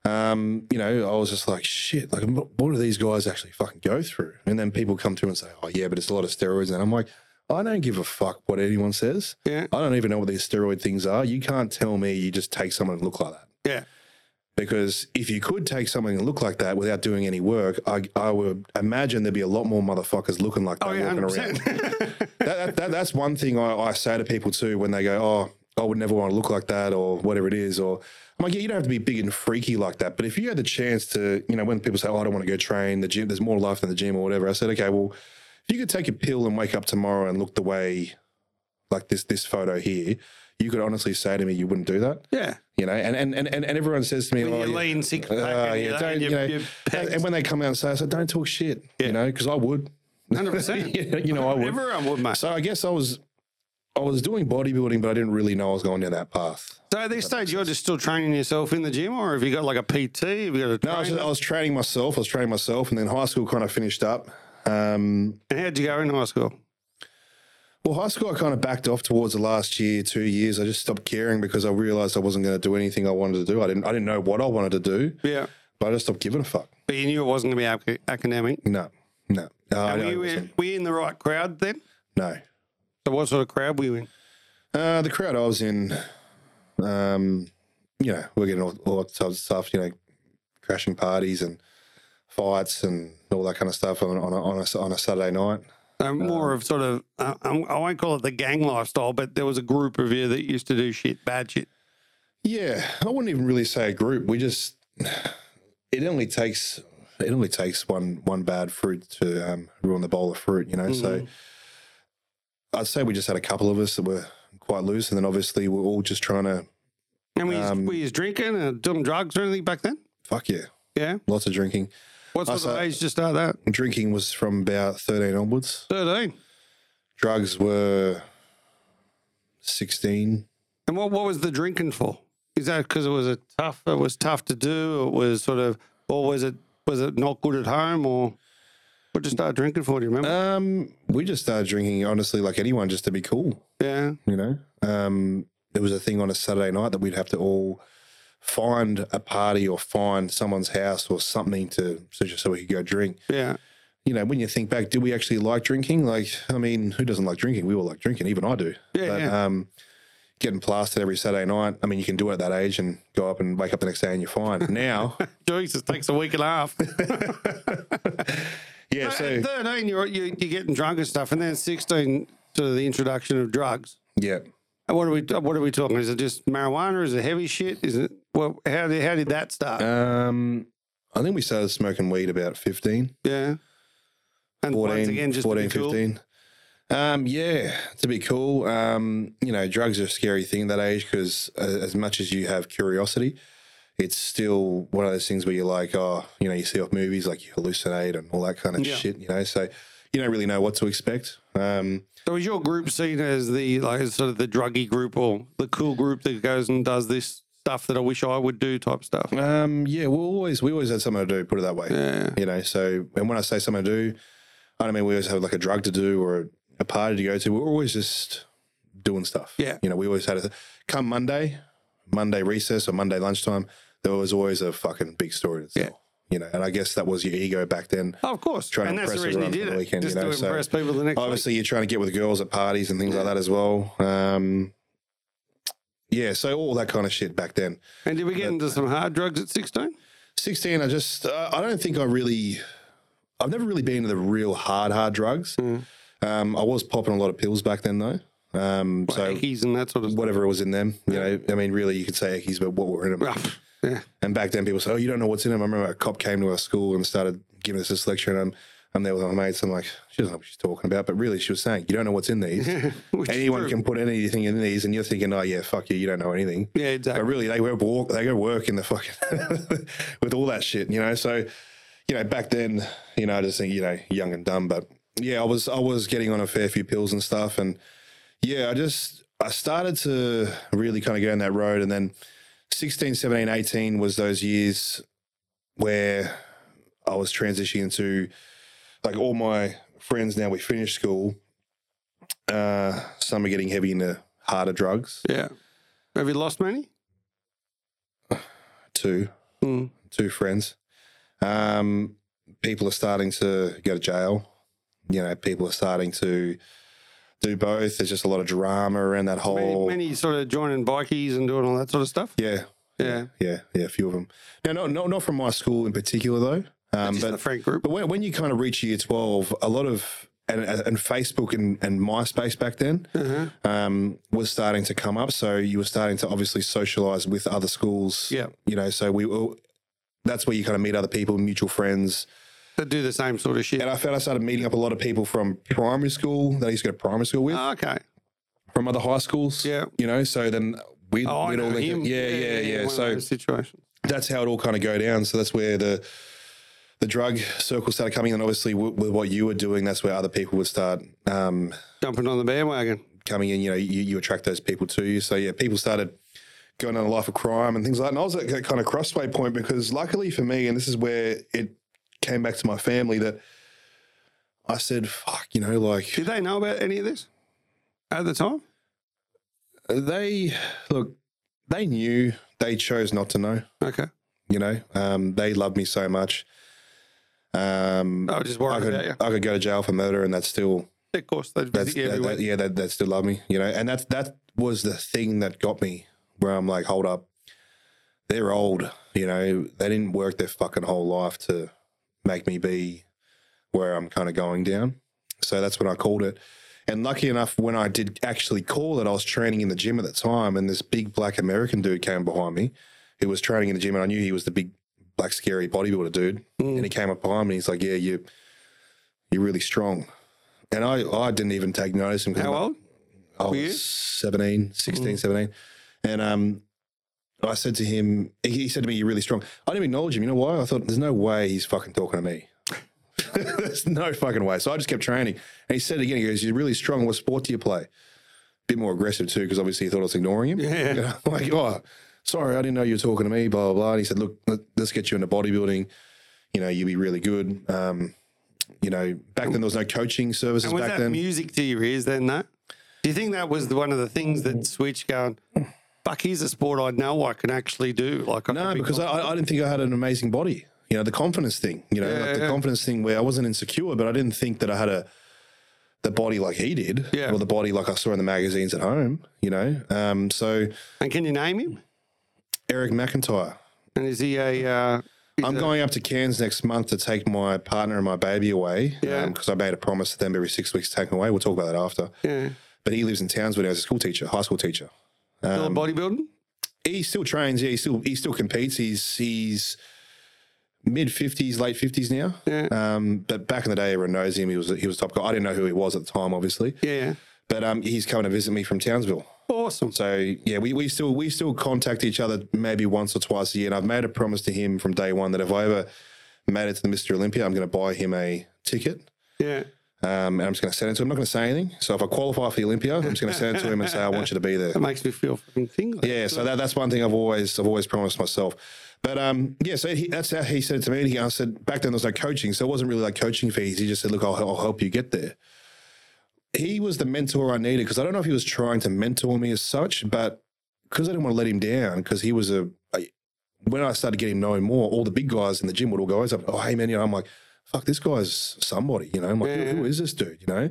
Um, you know, I was just like, shit, like, what do these guys actually fucking go through? And then people come to and say, oh, yeah, but it's a lot of steroids. And I'm like, I don't give a fuck what anyone says. Yeah. I don't even know what these steroid things are. You can't tell me you just take someone and look like that. Yeah. Because if you could take something and look like that without doing any work, I, I would imagine there'd be a lot more motherfuckers looking like that Oh, yeah, walking around. 100%. that, that, that, that's one thing I, I say to people too when they go, "Oh, I would never want to look like that," or whatever it is. Or I'm like, "Yeah, you don't have to be big and freaky like that." But if you had the chance to, you know, when people say, "Oh, I don't want to go train the gym," there's more life than the gym or whatever. I said, "Okay, well, if you could take a pill and wake up tomorrow and look the way, like this this photo here." You could honestly say to me, you wouldn't do that, yeah. you know. And and and, and everyone says to me, When "Oh, you yeah, lean six pack uh, and yeah, don't, and you you- know." you And, and when they come out and say, I said, "Don't talk shit," Yeah. you know, because I would. 100%. you know, I would. Everyone would, mate. So I guess I was I was doing bodybuilding, but I didn't really know I was going down that path. So at this stage, you're just still training yourself in the gym, or have you got like a PT? Have you got a No, I was, just, I was training myself. I was training myself, and then high school kind of finished up. Um, And how'd you go in high school? well, high school I kind of backed off towards the last year, two years. I just stopped caring because I realized I wasn't going to do anything I wanted to do. I didn't. I didn't know what I wanted to do, Yeah. but I just stopped giving a fuck. But you knew it wasn't going to be ac- academic. No, no, no. I were, you in, wasn't. were you in the right crowd then? no. So what sort of crowd were you in? Uh, the crowd I was in, um, you know, we're getting all, all types of stuff, you know, crashing parties and fights and all that kind of stuff on, on, a, on, a, on a Saturday night. So more of sort of, uh, I'm- won't call it the gang lifestyle, but there was a group of you that used to do shit, bad shit. Yeah, I wouldn't even really say a group. We just, it only takes, it only takes one one bad fruit to um, ruin the bowl of fruit, you know. So I'd say we just had a couple of us that were quite loose, and then obviously we're all just trying to, And we Um, were you drinking and doing drugs or anything back then? fuck yeah, Yeah. lots of drinking. What sort saw- age you start that? Drinking was from about thirteen onwards. 13. drugs were 16 And what, what was the drinking for? Is that because it was a tough, it was tough to do? It was sort of, or was it, was it not good at home or what did you start drinking for? Do you remember? um we just started drinking honestly like anyone just to be cool yeah. you know um there was a thing on a saturday night that we'd have to all find a party or find someone's house or something to so just so we could go drink Yeah. you know when you think back do we actually like drinking like i mean who doesn't like drinking we all like drinking even i do Yeah, but yeah. um getting plastered every saturday night i mean you can do it at that age and go up and wake up the next day and you're fine now Jesus, takes a week and a half. yeah so At 13, you're, you, you're getting drunk and stuff. And then 16, to the introduction of drugs. yeah And What are we, what are we talking? Is it just marijuana? Is it heavy shit? Is it, well, how did, how did that start? Um, I think we started smoking weed about 15, yeah. And 14, once again, just 14 to be cool. 15. Um, yeah, to be cool. Um, you know, drugs are a scary thing at that age because uh, as much as you have curiosity, it's still one of those things where you're like, oh, you know, you see off movies, like you hallucinate and all that kind of Yeah. shit, you know, so you don't really know what to expect. Um, So is your group seen as the like sort of the druggy group or the cool group that goes and does this stuff that I wish I would do type stuff? um, yeah, we always, we always had something to do, put it that way. Yeah. you know. So, and when I say something to do, I don't mean we always have like a drug to do or a, a party to go to. We're always just doing stuff. Yeah. you know, we always had a come Monday, Monday recess or Monday lunchtime. There was always a fucking big story to tell. Yeah. You know, and I guess that was your ego back then. Oh, of course. Trying to and that's the impress reason you did it. the weekend, just you know, to so people the next week. Obviously, you're trying to get with girls at parties and things like that as well. Um, yeah, so all that kind of shit back then. And did we get into some hard drugs at 16? 16, I just, uh, I don't think I really, I've never really been into the real hard, hard drugs. Mm. Um, I was popping a lot of pills back then, though. Um, so Eckies and that sort of whatever it was in them, you know, I mean, really, you could say Eckies, but what were in them? Ah, yeah. And back then, people say, "Oh, you don't know what's in them." I remember a cop came to our school and started giving us this lecture, and I'm, I'm there with my mates. I'm like, she doesn't know what she's talking about, but really, she was saying, "You don't know what's in these. Anyone can put anything in these," and you're thinking, "Oh yeah, fuck you, you don't know anything." Yeah, exactly. But really, they go walk, they go work in the fucking with all that shit, you know. So, you know, back then, you know, I just think, you know, young and dumb, but yeah, I was I was getting on a fair few pills and stuff, and yeah, I just I started to really kind of go down that road, and then 16, 17, 18 was those years where I was transitioning into like all my friends now we finished school. Uh, some are getting heavy into harder drugs. Yeah. Have you lost many? Two, Mm. two friends. Um, people are starting to go to jail. You know, people are starting to do both. There's just a lot of drama around that whole. many sort of joining bikies and doing all that sort of stuff. Yeah, Yeah. yeah, yeah. A few of them. No, no, no, not from my school in particular though. Um, Just the but friend group. but when, when you kind of reach year twelve, a lot of and, and Facebook and, and MySpace back then Uh-huh. um, was starting to come up. So you were starting to obviously socialize with other schools. Yeah. You know, so we were, that's where you kind of meet other people, mutual friends. That do the same sort of shit. And I found I started meeting up a lot of people from primary school that I used to go to primary school with, Oh, okay. from other high schools. Yeah. You know, so then we'd, Oh, we'd all him. up. Yeah, yeah, yeah. So situations. that's how it all kind of go down. So that's where the the drug circle started coming, and obviously with, with what you were doing, that's where other people would start um, Jumping on the bandwagon. coming in. You know, you, you attract those people to you. So yeah, people started going on a life of crime and things like that. And I was at that kind of crossway point because luckily for me, and this is where it came back to my family that I said, "Fuck," you know, like Did they know about any of this at the time? they look, they knew, they chose not to know. Okay. You know, um, they loved me so much. Um, I was just I worried could, about you. I could go to jail for murder, and that's still Of course, they'd visit you that, every that- week. yeah, that that still love me, you know. And that that was the thing that got me where I'm like, hold up, they're old, you know. They didn't work their fucking whole life to make me be where I'm kind of going down. So that's what I called it. And lucky enough, when I did actually call it, I was training in the gym at the time, and this big black American dude came behind me. He was training in the gym, and I knew he was the big black scary bodybuilder dude. Mm. And he came up behind me. And he's like, "Yeah, you, you're really strong." And I, I didn't even take notice. of him 'cause How old? I Were was you? 17, 16, 17. And um, I said to him, he, said to me, You're really strong. I didn't acknowledge him. You know why? I thought, There's no way he's fucking talking to me. There's no fucking way. So I just kept training. And he said it again, He goes, You're really strong. What sport do you play? A bit more aggressive too, because obviously he thought I was ignoring him. Yeah. I'm like, Oh, sorry, I didn't know you were talking to me, blah, blah, blah. And he said, Look, let- let's get you into bodybuilding. You know, you'll be really good. Um, you know, back then there was no coaching services And was back that then. music to your ears then, that? Do you think that was the, one of the things that switched going, fuck, here's a sport I know I can actually do? Like, I No, be because I, I didn't think I had an amazing body. You know, the confidence thing. You know, Yeah, like the yeah. confidence thing where I wasn't insecure, but I didn't think that I had a the body like he did, Yeah. or the body like I saw in the magazines at home. You know, um, so And can you name him? Eric McIntyre. And is he a. Uh, I'm a- going up to Cairns next month to take my partner and my baby away. Yeah. Because I made a promise to them every six weeks to take them away. We'll talk about that after. Yeah. But he lives in Townsville now as a school teacher, high school teacher. Still Um, bodybuilding? he still trains. Yeah, he still he still competes. He's he's mid fifties, late fifties now. Yeah. Um, but back in the day, everyone knows him. He was he was top guy. I didn't know who he was at the time, obviously. Yeah. But um, he's coming to visit me from Townsville. Awesome. So yeah, we, we still we still contact each other maybe once or twice a year. And I've made a promise to him from day one that if I ever made it to the Mr. Olympia, I'm going to buy him a ticket. Yeah. Um, and I'm just going to send it to him. I'm not going to say anything. So if I qualify for the Olympia, I'm just going to send it to him and say I want you to be there. That makes me feel fucking tingly. Yeah, so that, that's one thing I've always I've always promised myself. But um, yeah, so he, that's how he said it to me. And he, I said back then there was no coaching, so it wasn't really like coaching fees. He just said, "Look, I'll, I'll help you get there." He was the mentor I needed because I don't know if he was trying to mentor me as such, but because I didn't want to let him down because he was a when I started getting known more, all the big guys in the gym would all go, "Oh, hey man," you know, I'm like, "Fuck, this guy's somebody," you know. I'm like, Yeah. who, "Who is this dude?" You know.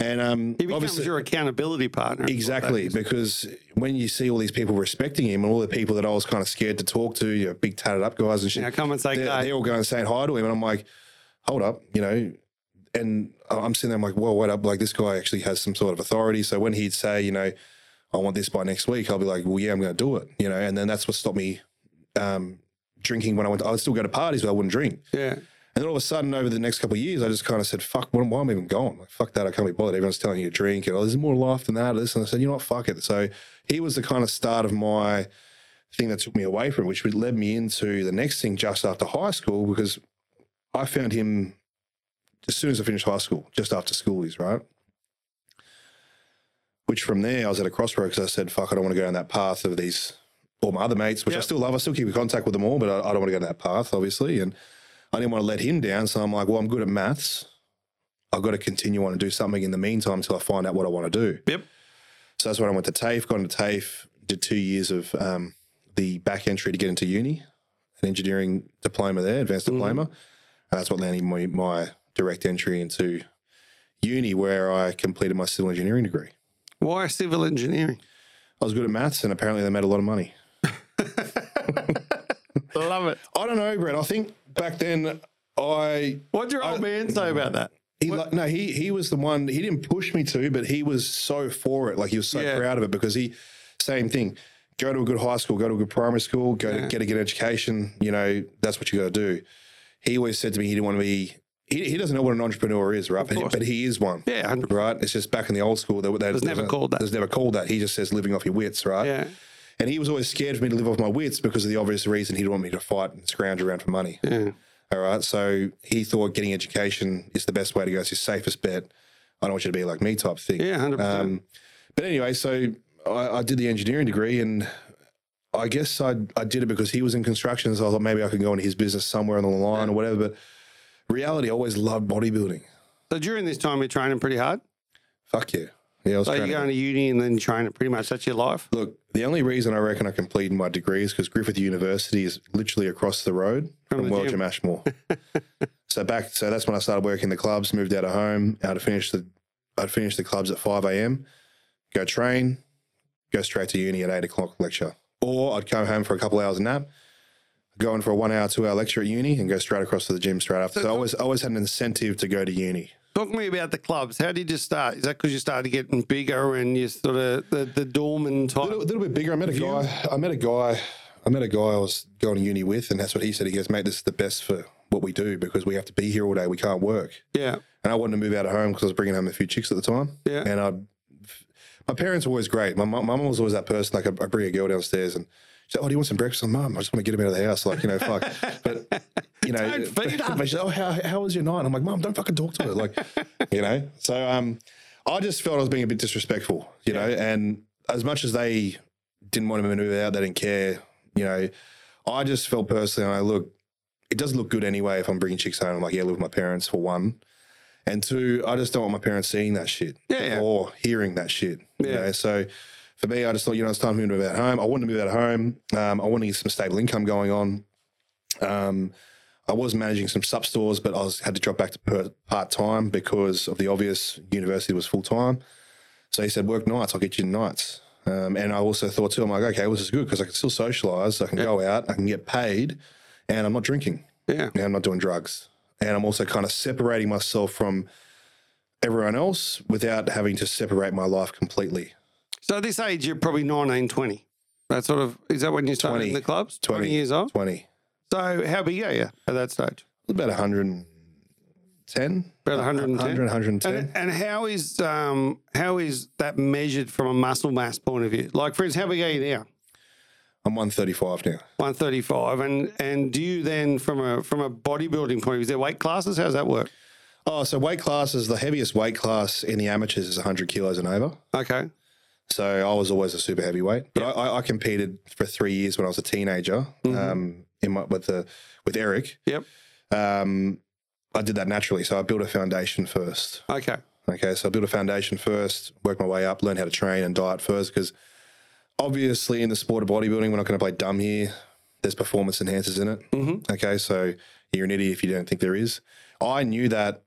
And um, He becomes your accountability partner. Exactly, because when you see all these people respecting him and all the people that I was kind of scared to talk to, you know, big tatted up guys and shit, Now come and say, they're, they're all going saying hi to him, and I'm like, hold up, you know, and I'm sitting there, I'm like, well, wait up, like this guy actually has some sort of authority. So when he'd say, you know, I want this by next week, I'll be like, well, yeah, I'm going to do it, you know. And then that's what stopped me um, drinking when I went. To, I would still go to parties, but I wouldn't drink. Yeah. And then all of a sudden, over the next couple of years, I just kind of said, fuck, why, why am I even going? Like, fuck that, I can't be bothered. Everyone's telling you to drink, and oh, there's more life than that. This, and I said, you know what, fuck it. So he was the kind of start of my thing that took me away from, it, which led me into the next thing just after high school, because I found him as soon as I finished high school, just after schoolies, right? Which from there, I was at a crossroads. I said, fuck, I don't want to go down that path of these, all my other mates, which I still love. I still keep in contact with them all, but I, I don't want to go down that path, obviously. And I didn't want to let him down. So I'm like, well, I'm good at maths. I've got to continue on and do something in the meantime until I find out what I want to do. Yep. So that's when I went to TAFE, got into TAFE, did two years of um, the back entry to get into uni, an engineering diploma there, advanced diploma. And that's what landed me my direct entry into uni, where I completed my civil engineering degree. Why civil engineering? I was good at maths, and apparently they made a lot of money. Love it. I don't know, Brett. I think back then I What'd your old man say about that? He like no, he he was the one. He didn't push me to, but he was so for it. Like he was so Yeah. proud of it because he same thing. Go to a good high school, go to a good primary school, go Yeah. to get a good education. You know that's what you got to do. He always said to me he didn't want to be. He, he doesn't know what an entrepreneur is, right? But, course. but he is one, Yeah, 100%. right? It's just back in the old school. They, they, was never called that. There's never called that. He just says living off your wits, right? Yeah. And he was always scared for me to live off my wits because of the obvious reason he didn't want me to fight and scrounge around for money. Yeah. All right. So he thought getting education is the best way to go. It's his safest bet. I don't want you to be like me type thing. Yeah, 100%. Um, but anyway, so I, I did the engineering degree and I guess I, I did it because he was in construction. So I thought maybe I could go into his business somewhere on the line or whatever. But reality, I always loved bodybuilding. So during this time, you're training pretty hard. Fuck yeah. Yeah, I was So trying you're to- going to uni and then training pretty much. That's your life. Look, the only reason I reckon I completed my degree is because Griffith University is literally across the road From from, the Welsham gym. Ashmore. so back, so that's when I started working the clubs. Moved out of home. I'd finish the, I'd finish the clubs at five a.m. Go train, go straight to uni at eight o'clock lecture, or I'd come home for a couple hours nap, go in for a one hour, two hour lecture at uni, and go straight across to the gym straight after. So, I always, I always had an incentive to go to uni. Talk to me about the clubs. How did you start? Is that because you started getting bigger and you sort of the, the doorman A type? little, little bit bigger. I met a guy. I met a guy. I met a guy I was going to uni with, and that's what he said. He goes, "Mate, this is the best for what we do because we have to be here all day. We can't work." Yeah. And I wanted to move out of home because I was bringing home a few chicks at the time. Yeah. And I, my parents were always great. My mum, my mum was always that person. Like I, I bring a girl downstairs and like, "Oh, do you want some breakfast?" I'm, "Mum, I just want to get him out of the house." Like you know, fuck. But you know, Don't feed but she's, "Oh, how how was your night?" I'm like, "Mum, don't fucking talk to her." Like, you know. So um, I just felt I was being a bit disrespectful, you know. And as much as they didn't want to move out, they didn't care, you know. I just felt personally, I look, it doesn't look good anyway if I'm bringing chicks home. I'm like, yeah, I live with my parents for one. And two, I just don't want my parents seeing that shit Yeah, yeah. or hearing that shit. You Yeah. know? So for me, I just thought, you know, it's time for me to move out of home. I wanted to move out of home. Um, I wanted to get some stable income going on. Um, I was managing some sub stores, but I was had to drop back to per, part time because of the obvious university was full time. So he said, work nights, I'll get you nights. Um, and I also thought too, I'm like, okay, well, this is good because I can still socialize, I can go out, I can get paid, and I'm not drinking, Yeah. and I'm not doing drugs. And I'm also kind of separating myself from everyone else without having to separate my life completely. So at this age, you're probably 19, 20. That sort of, is that when you started 20. in the clubs? 20, 20. years old? 20. So how big are you at that stage? About 110. About 110? 100, 110. And, and how is um how is that measured from a muscle mass point of view? Like, for instance, how big are you now? I'm 135 now. One thirty five, and and do you then from a from a bodybuilding point of view, is there weight classes? How does that work? Oh, so weight classes, the heaviest weight class in the amateurs is 100 kilos and over. Okay, So I was always a super heavyweight, but I, I, I competed for three years when I was a teenager um, in my, with the with Eric. yep, Um, I did that naturally, so I built a foundation first. okay, Okay, so I built a foundation first, worked my way up, learned how to train and diet first, because obviously in the sport of bodybuilding, we're not going to play dumb here. There's performance enhancers in it. Mhm. Okay, so you're an idiot if you don't think there is. I knew that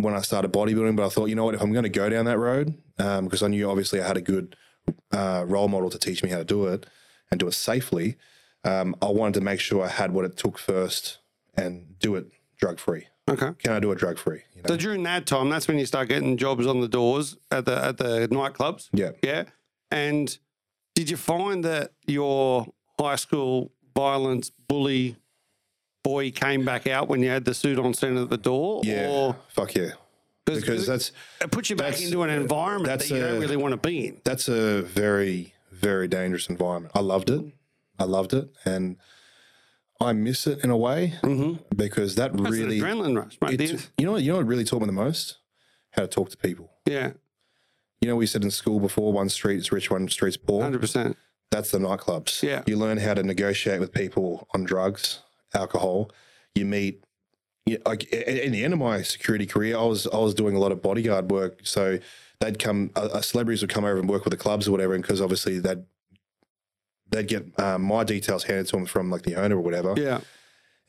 when I started bodybuilding, but I thought, you know what, if I'm going to go down that road, because I knew obviously I had a good uh, role model to teach me how to do it and do it safely, um, I wanted to make sure I had what it took first and do it drug free? Okay. Can I do it drug free? You know? So during that time, that's when you start getting jobs on the doors at the at the nightclubs. yeah. Yeah. And did you find that your high school violence bully boy came back out when you had the suit on standing at the door? Yeah. Or Fuck yeah. Because that's it puts you back into an environment that's that you don't really want to be in. that's a very very dangerous environment. I loved it. I loved it, and I miss it in a way Mm-hmm. because that That's really, adrenaline rush, it's- It- you know, what- you know what really taught me the most? How to talk to people. Yeah, You know, we said in school before, one street is rich, one street's poor. hundred percent. That's the nightclubs. Yeah. You learn how to negotiate with people on drugs, alcohol. You meet. Yeah, like in the end of my security career, I was I was doing a lot of bodyguard work. So they'd come, uh, uh, celebrities would come over and work with the clubs or whatever, and because obviously they'd they'd get um, my details handed to them from like the owner or whatever, Yeah,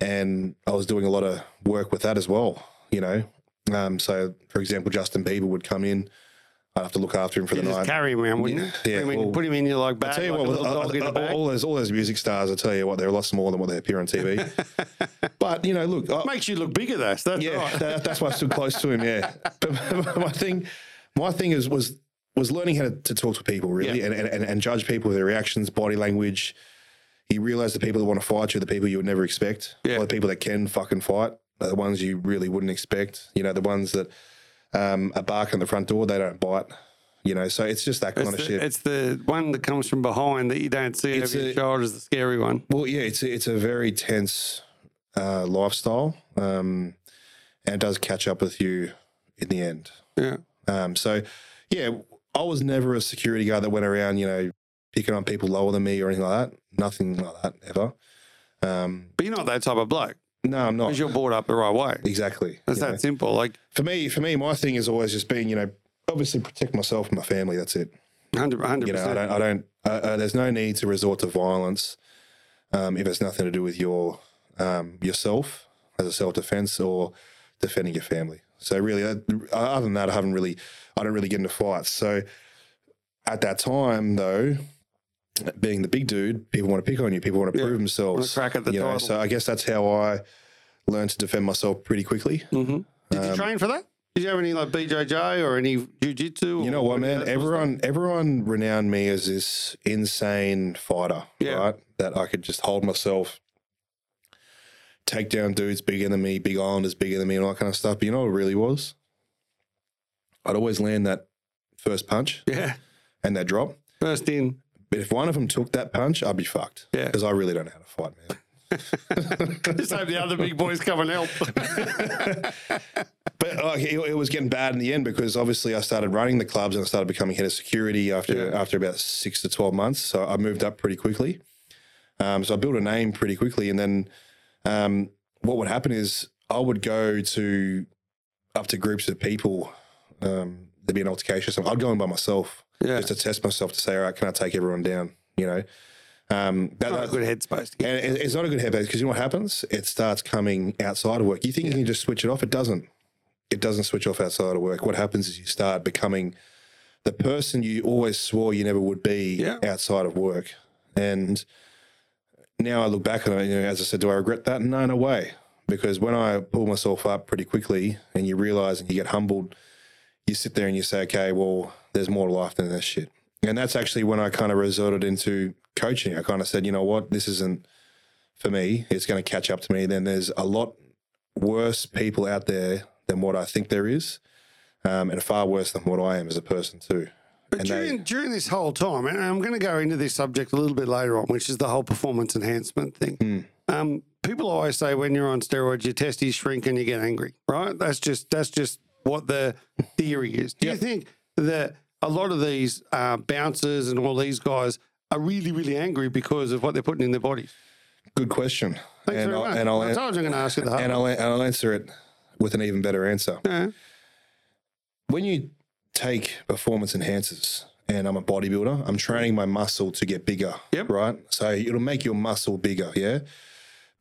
and I was doing a lot of work with that as well. You know, um, so for example, Justin Bieber would come in. I'd have to look after him for you the night. carry him around, wouldn't you? Yeah, Put him in- well, put him in your like I bag, tell you like what, a with, little dog in a uh, bag. all those all those music stars, I tell you what, they're a lot smaller than what they appear on TV. but you know, look, I, Makes you look bigger, though. That's yeah, right. that, that's why I stood close to him. Yeah, but my thing, my thing is was was learning how to, to talk to people really, Yeah. and, and and judge people with their reactions, body language. You realize the people that want to fight you are the people you would never expect. Yeah. Or the people that can fucking fight are the ones you really wouldn't expect. You know, the ones that um, are barking at the front door, they don't bite. You know, so it's just that kind It's of the, shit. it's the one that comes from behind that you don't see It's over your a- shoulders, the scary one. Well, yeah, it's a, it's a very tense uh, lifestyle, um, and it does catch up with you in the end. Yeah. Um, so, yeah, I was never a security guard that went around, you know, picking on people lower than me or anything like that. Nothing like that ever. Um, But you're not that type of bloke no, I'm not because you're brought up the right way. exactly. It's that know. simple. Like For me, for me, my thing has always just been, you know, obviously protect myself and my family. That's it. 100 You know, I don't, I don't, uh, uh, there's no need to resort to violence um, if it's nothing to do with your um, yourself as a self defense or defending your family. So really, that, other than that, I haven't really, I don't really get into fights. So at that time, though, being the big dude, people want to pick on you. People want to Yeah, prove themselves. crack at the you know, so I guess that's how I learned to defend myself pretty quickly. hmm Did Um, you train for that? Did you have any like BJJ or any jujitsu? You know what, man? Everyone, everyone renowned me as this insane fighter, Yeah. right? That I could just hold myself, take down dudes bigger than me, big islanders bigger than me, and all that kind of stuff. But you know what it really was? I'd always land that first punch Yeah. and that drop. First in. But if one of them took that punch, I'd be fucked. Yeah. Because I really don't know how to fight, man. Just hope the other big boys come and help. But like, it, it was getting bad in the end because obviously I started running the clubs and I started becoming head of security after Yeah. after about six to twelve months. So I moved up pretty quickly. Um, so I built a name pretty quickly, and then um, what would happen is I would go to up to groups of people. Um, there'd be an altercation. or something. I'd go in by myself yeah. just to test myself to say, all right, can I take everyone down? You know, um, that, Not a that- good headspace. To get. and it- it's not a good headbase because you know what happens? It starts coming outside of work. You think you can just switch it off? It doesn't. It doesn't switch off outside of work. What happens is you start becoming the person you always swore you never would be Yeah. outside of work. And now I look back and I, you know, as I said, do I regret that? No, no way. Because when I pull myself up pretty quickly and you realize and you get humbled, you sit there and you say, okay, well, there's more life than this shit. And that's actually when I kind of resorted into coaching. I kind of said, you know what, this isn't for me. It's going to catch up to me. Then there's a lot worse people out there than what I think there is, um, and far worse than what I am as a person too. But and they- during, during this whole time, and I'm going to go into this subject a little bit later on, which is the whole performance enhancement thing. Hmm. Um, people always say when you're on steroids, your testes shrink and you get angry, right? That's just that's just what the theory is. Do you think that a lot of these uh, bouncers and all these guys are really, really angry because of what they're putting in their bodies? Good question. Thanks and very I'll, much. and I'll, I told you I'm going to ask you the hard and I'll, and I'll answer it with an even better answer. Yeah. When you take performance enhancers, and I'm a bodybuilder, I'm training my muscle to get bigger. Yep. Right. So it'll make your muscle bigger. Yeah.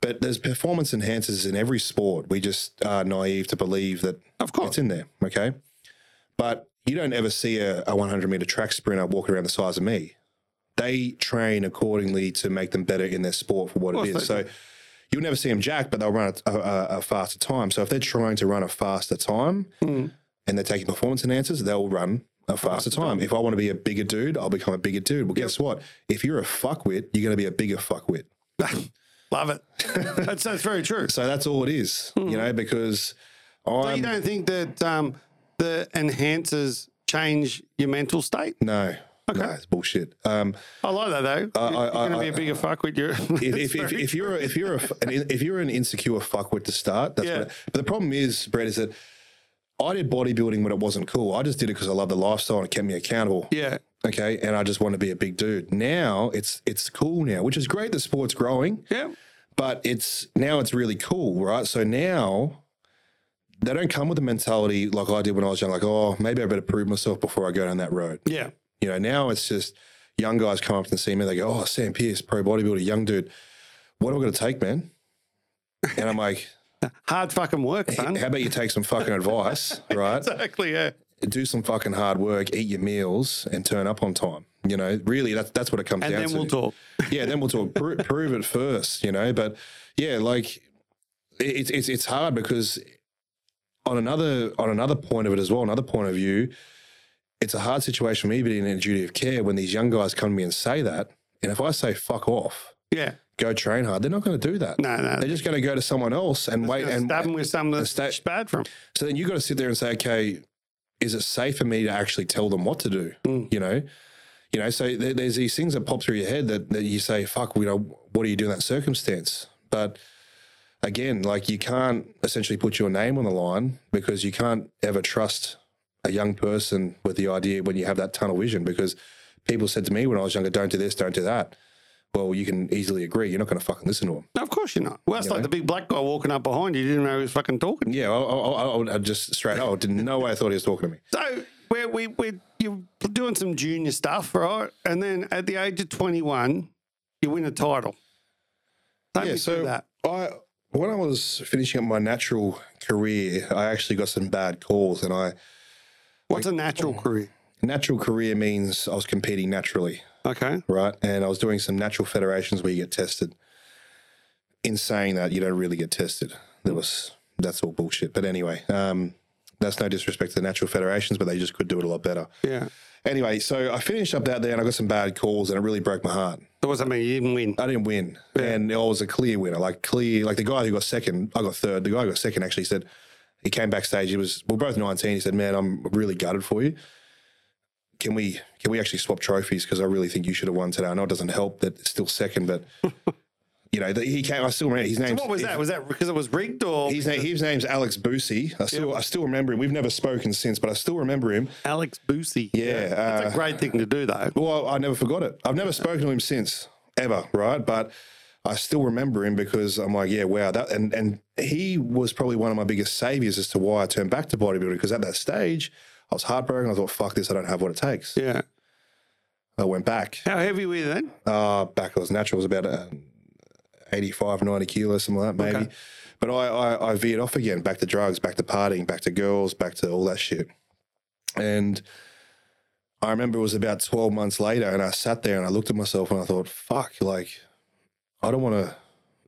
But there's performance enhancers in every sport. We just are naive to believe that Of course. it's in there. Okay. But you don't ever see a, a 100 meter track sprinter walking around the size of me. They train accordingly to make them better in their sport for what it course So you'll never see them jack, but they'll run a, a, a faster time. So if they're trying to run a faster time Hmm. and they're taking performance enhancers, they'll run a faster time. If I want to be a bigger dude, I'll become a bigger dude. Well, guess what? If you're a fuckwit, you're going to be a bigger fuckwit. Love it. that's, that's very true. So that's all it is, you know, because So I'm you don't think that um, the enhancers change your mental state? no, no, it's bullshit. Um, I like that though. I- you're I- going to be a bigger fuck with your. if, if, if, if you're a, if you're a, an, if you're an insecure fuckwit to start, that's Yeah. what. But the problem is, Brett, is that I did bodybuilding when it wasn't cool. I just did it because I love the lifestyle and it kept me accountable. yeah, Okay, and I just want to be a big dude. Now it's it's cool now, which is great. The sport's growing, yeah, but it's now it's really cool, right? So now they don't come with a mentality like I did when I was young, like oh maybe I better prove myself before I go down that road. yeah. You know, now it's just young guys come up and see me. They go, "Oh, Sam Pierce, pro bodybuilder, young dude. What am I going to take, man?" And I'm like, Hard fucking work, son. "How about you take some fucking advice, right? exactly. Yeah. Do some fucking hard work, eat your meals, and turn up on time. You know, really, that's that's what it comes And down to. And then we'll talk. Yeah, then we'll talk. Pro- prove it first, you know. But yeah, like it's it's it's hard because on another on another point of it as well, another point of view, it's a hard situation for me being in a duty of care when these young guys come to me and say that, and if I say fuck off, Yeah. go train hard, they're not going to do that. No, no. They're just going to go to someone else and wait and stab them with something that's sta- bad for them. so then you got to sit there and say, okay, is it safe for me to actually tell them what to do? Mm. You know, you know. So there, there's these things that pop through your head that, that you say, fuck, you know, what do you do in that circumstance? But again, like you can't essentially put your name on the line because you can't ever trust a young person with the idea when you have that tunnel vision. Because people said to me when I was younger, don't do this, don't do that. Well, you can easily agree. You're not going to fucking listen to them. No, of course you're not. Well, it's You like know? the big black guy walking up behind you. You didn't know he was fucking talking. Yeah, I, I, I, I just straight up didn't no way I thought he was talking to me. So we're, we, we're, you're doing some junior stuff, right? And then at the age of 21, you win a title. Take yeah, so that. I when I was finishing up my natural career, I actually got some bad calls, and I What's a natural career? natural career means I was competing naturally, Okay. right? And I was doing some natural federations where you get tested. In saying that, you don't really get tested. There was that's all bullshit. But anyway, um, that's no disrespect to the natural federations, but they just could do it a lot better. Yeah. Anyway, so I finished up out there, and I got some bad calls, and it really broke my heart. That mean? You didn't win. I didn't win, and I was a clear winner. Like clear, like the guy who got second, I got third. The guy who got second actually said he came backstage. He was we're both nineteen. He said, "Man, I'm really gutted for you. Can we can we actually swap trophies? Because I really think you should have won today. I know it doesn't help that it's still second, but you know he came. I still remember his name. So What was that? Was that because it was rigged or His name, his name's Alex Boosie. I still, I still remember him. We've never spoken since, but I still remember him. Alex Boosie? Yeah, That's uh, a great thing to do, though. Well, I never forgot it. I've never spoken to him since, ever, right? But I still remember him because I'm like, yeah, wow. That and and he was probably one of my biggest saviors as to why I turned back to bodybuilding. Because at that stage, I was heartbroken. I thought, fuck this, I don't have what it takes. Yeah. I went back. How heavy were you then? Uh, back I was natural, it was about uh, 85, 90 kilos, something like that, maybe. Okay. But I, I, I veered off again, back to drugs, back to partying, back to girls, back to all that shit. And I remember it was about 12 months later, and I sat there and I looked at myself and I thought, fuck, like, I don't want to,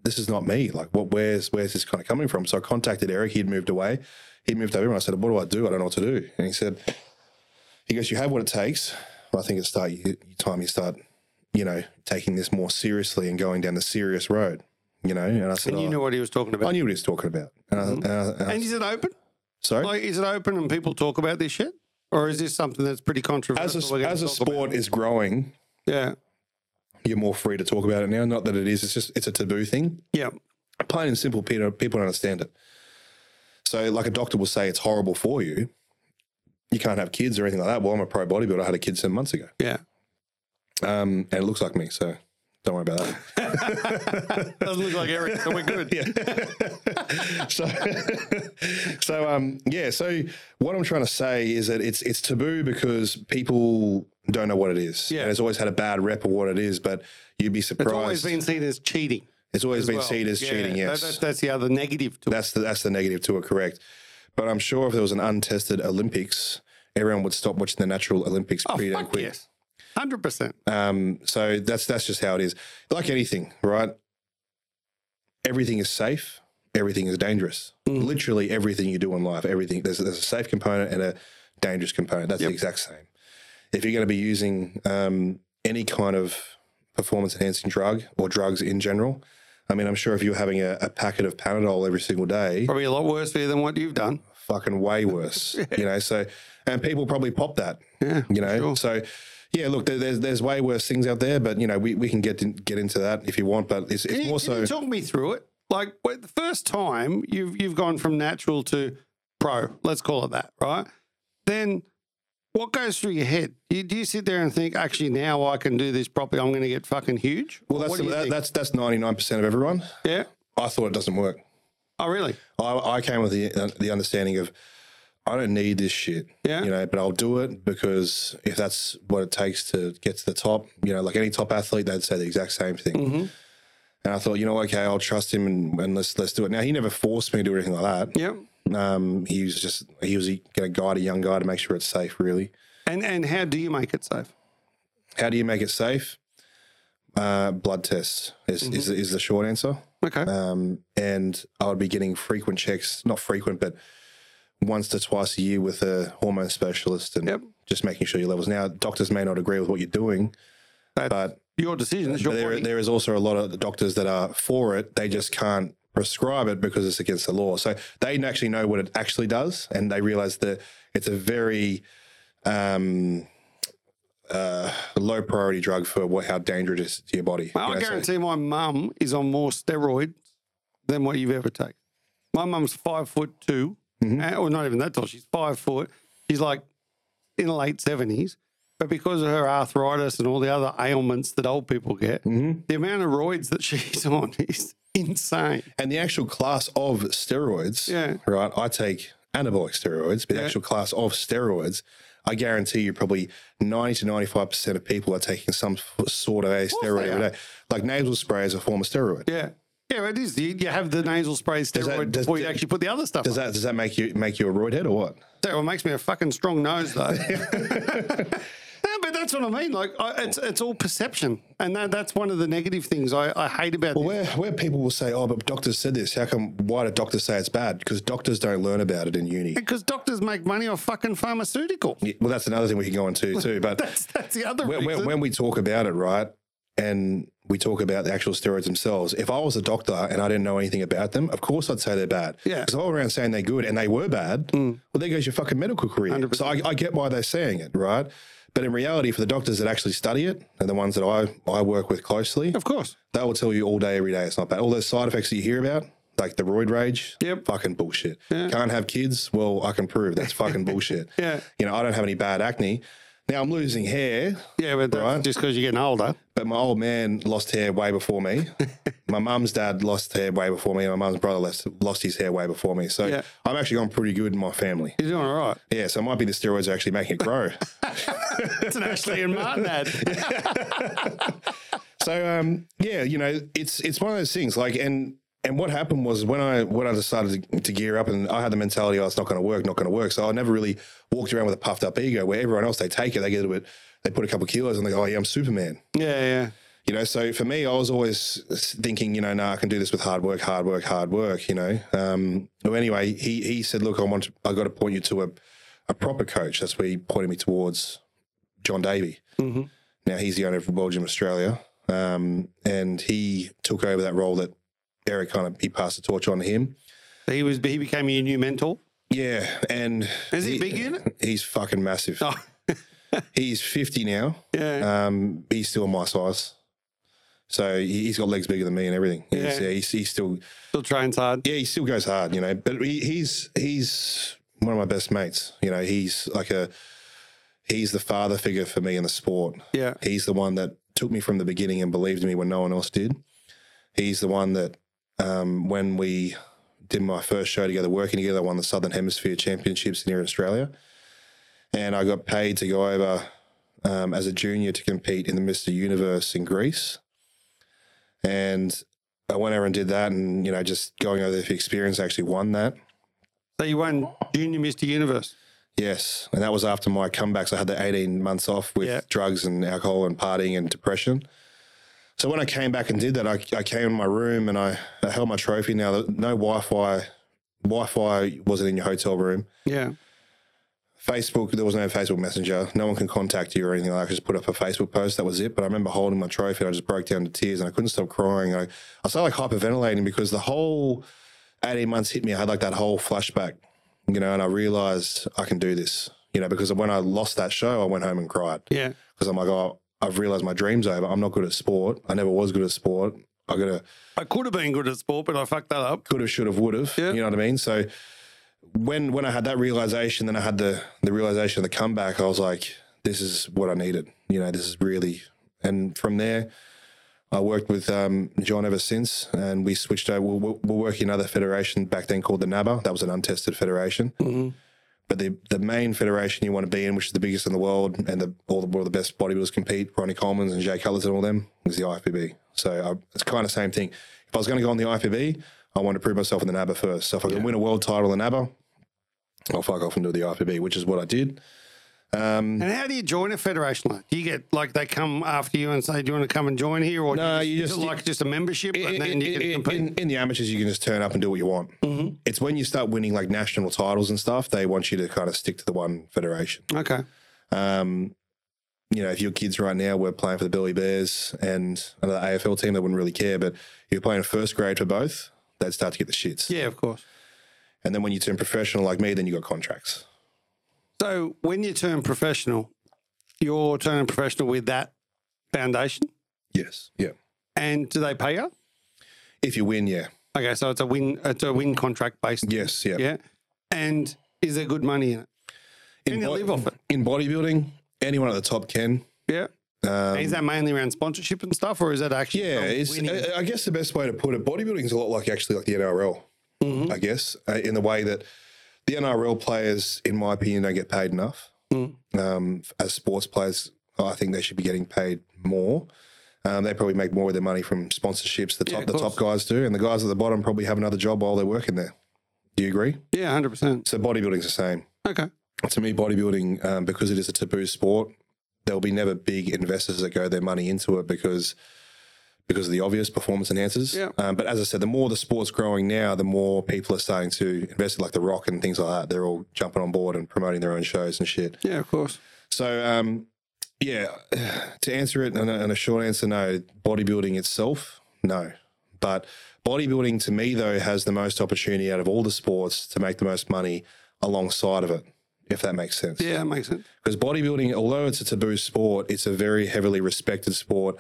this is not me. Like, what, where's, where's this kind of coming from? So I contacted Eric. He'd moved away. He moved over and I said, what do I do? I don't know what to do. And he said, he goes, you have what it takes. I think it's start, you, time you start, you know, taking this more seriously and going down the serious road, you know? And I said, And you "Oh." knew what he was talking about. I knew what he was talking about. And, I, mm-hmm. and, I, and I- And is it open? sorry? Like, is it open and people talk about this shit? Or is this something that's pretty controversial? as a, as a talk about? sport is growing, Yeah. you're more free to talk about it now. Not that it is, it's just, it's a taboo thing. Yeah. Plain and simple, people, people don't understand it. So, like a doctor will say, it's horrible for you. You can't have kids or anything like that. Well, I'm a pro bodybuilder. I had a kid seven months ago. Yeah. Um, and it looks like me. So, don't worry about that. Doesn't look like Eric, so we're good. Yeah. so, so um, yeah. So what I'm trying to say is that it's it's taboo because people don't know what it is. Yeah. and it's always had a bad rep of what it is. But you'd be surprised. It's always been seen as cheating. It's always been well. seen as Yeah, cheating. that- Yes, that- that's the other negative to it. that's the that's the negative to it. Correct. But I'm sure if there was an untested Olympics, everyone would stop watching the natural Olympics Oh, pretty damn quick. yes. 100%. Um, so that's that's just how it is. Like anything, right? everything is safe, everything is dangerous. Literally everything you do in life, everything there's, there's a safe component and a dangerous component. That's Yep. the exact same. If you're going to be using um, any kind of performance enhancing drug or drugs in general, I mean, I'm sure if you're having a, a packet of Panadol every single day, Probably a lot worse for you than what you've done. fucking way worse. You know, so and people probably pop that. Yeah, You know, sure. so yeah. Look, there, there's there's way worse things out there, but you know, we, we can get in, get into that if you want. But it's, it's you, more can so. you talk me through it? Like the first time you've you've gone from natural to pro, let's call it that, right? Then what goes through your head? You, do you sit there and think, actually, now I can do this properly? I'm going to get fucking huge. well, that's that, that's that's ninety nine percent of everyone. yeah. I thought it doesn't work. Oh, really? I, I came with the the understanding of I don't need this shit. Yeah. You know, but I'll do it because if that's what it takes to get to the top, you know, like any top athlete, they'd say the exact same thing. Mm-hmm. And I thought, you know, okay, I'll trust him and, and let's let's do it. Now he never forced me to do anything like that. Yep. Um, he was just he was going to guide a young guy to make sure it's safe. Really, And and how do you make it safe? how do you make it safe? Uh, blood tests is, is is the short answer. Okay. Um, and I would be getting frequent checks, not frequent, but once to twice a year with a hormone specialist and Yep. just making sure your levels. Now, doctors may not agree with what you're doing, That's but your decision. Your there, body. there is also a lot of doctors that are for it. They just can't prescribe it because it's against the law. So they actually know what it actually does, and they realize that it's a very um, uh, low priority drug for what, how dangerous it is to your body. Well, you I know, so- guarantee my mum is on more steroids than what you've ever taken. My mum's five foot 2 Mm-hmm. uh, or not even that tall. She's five foot. She's like in the late seventies, but because of her arthritis and all the other ailments that old people get, Mm-hmm. the amount of roids that she's on is insane. And the actual class of steroids, Yeah. right? I take anabolic steroids, but the actual class of steroids, I guarantee you probably 90 to 95% of people are taking some sort of a steroid every day. Like nasal spray is a form of steroid. Yeah, yeah, it is. You, you have the nasal spray that- steroid does- before you actually put the other stuff. Does on. that does that make you make you a roid head or what? That what makes me a fucking strong nose, though. no, but that's what I mean. Like, I, it's it's all perception, and that, that's one of the negative things I, I hate about. Well, this. where where people will say, "Oh, but doctors said this." How come? Why do doctors say it's bad? Because doctors don't learn about it in uni. Because doctors make money off fucking pharmaceuticals. Yeah, Well, that's another thing we can go into too. But That's that's the other when, when we talk about it, right, and we talk about the actual steroids themselves, if I was a doctor and I didn't know anything about them, of course I'd say they're bad. Yeah. Because all around saying they're good and they were bad, mm. well, there goes your fucking medical career. 100%. So I, I get why they're saying it, right? But in reality, for the doctors that actually study it and the ones that I, I work with closely, of course. they will tell you all day, every day it's not bad. All those side effects that you hear about, like the roid rage, Yep. fucking bullshit. Can't have kids? Well, I can prove that's fucking bullshit. Yeah. You know, I don't have any bad acne. Now I'm losing hair, Yeah, but that's Right. just because you're getting older. but my old man lost hair way before me. my mum's dad lost hair way before me. My mum's brother lost, lost his hair way before me. So Yeah. I'm actually gone pretty good in my family. You're doing all right. Yeah, so it might be the steroids are actually making it grow. It's an Ashley and Martin ad. So um, yeah, you know, it's it's one of those things. Like, and and what happened was when I when I decided to, to gear up, and I had the mentality, oh, it's not going to work, not going to work. So I never really walked around with a puffed up ego. Where everyone else they take it, they get a bit, they put a couple of kilos, and they go, oh yeah, I'm Superman. Yeah, yeah. You know, so for me, I was always thinking, you know, no, I can do this with hard work, hard work, hard work. You know. Um, well, anyway, he he said, look, I want, to, I got to point you to a a proper coach. That's where he pointed me towards John Davey. hmm Now he's the owner of World Gym Australia, um, and he took over that role that Eric kind of he passed the torch on to him. He was he became your new mentor. Yeah, and Is he big unit? He's fucking massive. Oh, He's fifty now. yeah. Um, he's still my size, so he- he's got legs bigger than me and everything. He's, Yeah. yeah, he's, he's still Still trains hard. yeah, he still goes hard, you know. But he, he's he's one of my best mates. You know, he's like a he's the father figure for me in the sport. Yeah. He's the one that took me from the beginning and believed in me when no one else did. He's the one that, um, when we did my first show together, working together, I won the Southern Hemisphere Championships here in Australia. And I got paid to go over um, as a junior to compete in the Mr. Universe in Greece. And I went over and did that. And, you know, just going over there for experience, I actually won that. So you won Junior Mr. Universe. Yes, and that was after my comebacks. I had the 18 months off with Yeah. drugs and alcohol and partying and depression. So when I came back and did that, I, I came in my room and I, I held my trophy. Now, no Wi-Fi, Wi-Fi wasn't in your hotel room. Yeah. Facebook, there was no Facebook Messenger. No one can contact you or anything like that. I just put up a Facebook post. That was it. But I remember holding my trophy and I just broke down to tears and I couldn't stop crying. I, I started like hyperventilating because the whole 18 months hit me. I had like that whole flashback, you know, and I realized I can do this, you know, because when I lost that show, I went home and cried Yeah. because I'm like, oh, I've realized my dream's over. I'm not good at sport. I never was good at sport. I got to I could have been good at sport, but I fucked that up. could have, should have, would have. Yeah. You know what I mean? So when when I had that realization, then I had the the realization of the comeback. I was like, this is what I needed. You know, this is really. And from there, I worked with um, John ever since, and we switched over. We're, we're working another federation back then called the NABA. That was an untested federation. Mhm. But the the main federation you want to be in, which is the biggest in the world, and the all the, all the best bodybuilders compete, Ronnie Coleman's and Jay Cutler's and all them, is the IFBB. So I, it's kind of the same thing. If I was going to go on the IFBB, I want to prove myself in the NABBA first. So if I can win a world title in NABBA, I'll fuck off and do the IFBB, which is what I did. Um, And how do you join a federation? Like, do you get like they come after you and say, "Do you want to come and join here?" Or No, you is just- like just a membership, in, and then you can in- compete. in- in the amateurs, you can just turn up and do what you want. It's when you start winning like national titles and stuff, they want you to kind of stick to the one federation. okay. Um, you know, if your kids right now were playing for the Burleigh Bears and another AFL team, they wouldn't really care. But if you're playing first grade for both, they'd start to get the shits. Yeah, of course. And then when you turn professional like me, then you got contracts. So when you turn professional, you're turning professional with that foundation, Yes. Yeah. and do they pay you? If you win, yeah. Okay, so it's a win. It's a win contract based. Yes. Yeah. Yeah. And is there good money in it? Can you bo- live off it? in bodybuilding, anyone at the top can. Yeah. Um, is that mainly around sponsorship and stuff, or is that actually? Yeah. I guess the best way to put it, bodybuilding is a lot like actually like the NRL, Mhm. I guess, uh, in the way that the NRL players, in my opinion, don't get paid enough. Mm. Um, as sports players, I think they should be getting paid more. Um, they probably make more of their money from sponsorships. The top, of the top guys do, and the guys at the bottom probably have another job while they're working there. Do you agree? yeah, hundred percent. So bodybuilding's the same Okay. to me, bodybuilding, um, because it is a taboo sport, there'll be never big investors that go their money into it because because of the obvious performance enhancers. Yeah. Um, but as I said, the more the sport's growing now, the more people are starting to invest in like The Rock and things like that. They're all jumping on board and promoting their own shows and shit. Yeah, of course. So, um, yeah, to answer it in a, in a short answer, no. Bodybuilding itself, no. But bodybuilding to me, though, has the most opportunity out of all the sports to make the most money alongside of it, if that makes sense. Yeah, it makes sense. Because bodybuilding, although it's a taboo sport, it's a very heavily respected sport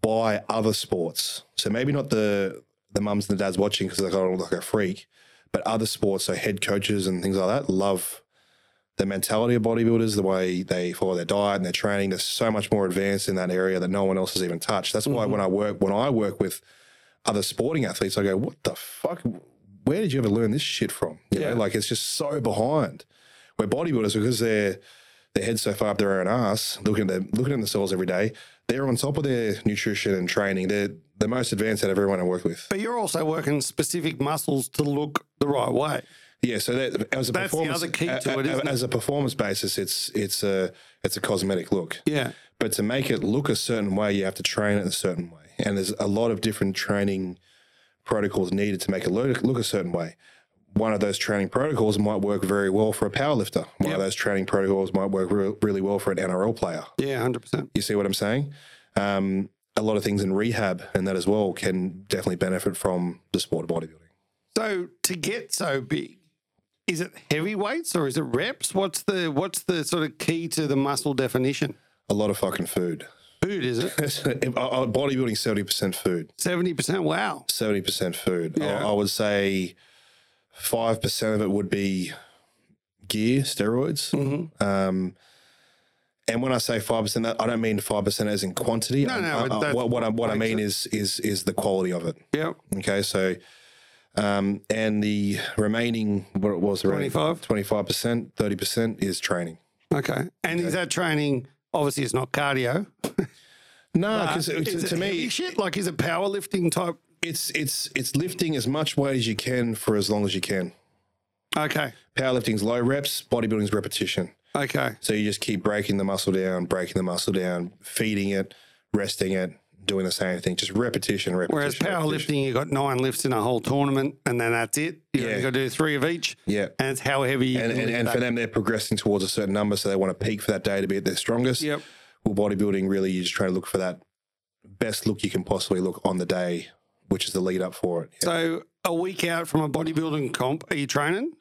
by other sports. So maybe not the the mums and the dads watching because they got like a freak, but other sports, so head coaches and things like that, love the mentality of bodybuilders, the way they follow their diet and their training. They're so much more advanced in that area that no one else has even touched. That's why mm-hmm. when I work when I work with other sporting athletes, I go, "What the fuck? Where did you ever learn this shit from?" You Yeah. know, like it's just so behind. Where bodybuilders, because they're their head so far up their own ass, looking at them, looking at themselves every day, they're on top of their nutrition and training. They're the most advanced out of everyone I work with. But you're also working specific muscles to look the right way. Yeah, so that as a That's the performance, other key to a- it, a- isn't it? as a performance basis, it's it's a it's a cosmetic look. Yeah. But to make it look a certain way, you have to train it a certain way, and there's a lot of different training protocols needed to make it look, look a certain way. One of those training protocols might work very well for a powerlifter. One Yep. of those training protocols might work re- really well for an NRL player. Yeah, hundred percent. You see what I'm saying? Um, a lot of things in rehab and that as well can definitely benefit from the sport of bodybuilding. So to get so big, is it heavy weights or is it reps? What's the what's the sort of key to the muscle definition? A lot of fucking food. Food is it? bodybuilding, 70% food. Seventy percent. Wow. 70% food. Yeah. I, I would say 5% of it would be gear, steroids. Mm-hmm. Um, and when I say five percent, I don't mean five percent as in quantity. No, I- no, I- I- that's what, what I what I mean is is is the quality of it. Yep. Okay, so um, and the remaining what it was 25? twenty five percent, thirty percent is training. Okay. And is that training? Obviously, it's not cardio. No, because to, to me, shit like is it powerlifting type? It's it's it's lifting as much weight as you can for as long as you can. Okay. Powerlifting's low reps, bodybuilding's repetition. Okay. So you just keep breaking the muscle down, breaking the muscle down, feeding it, resting it, doing the same thing, just repetition, repetition. Whereas powerlifting, you got nine lifts in a whole tournament, and then that's it. You Yeah. got to do three of each, Yeah. and it's how heavy. You And, can and, and for them, they're progressing towards a certain number, so they want to peak for that day to be at their strongest. Yep. Well, bodybuilding really, you're just trying to look for that best look you can possibly look on the day, which is the lead up for it. Yeah. So a week out from a bodybuilding comp, are you training?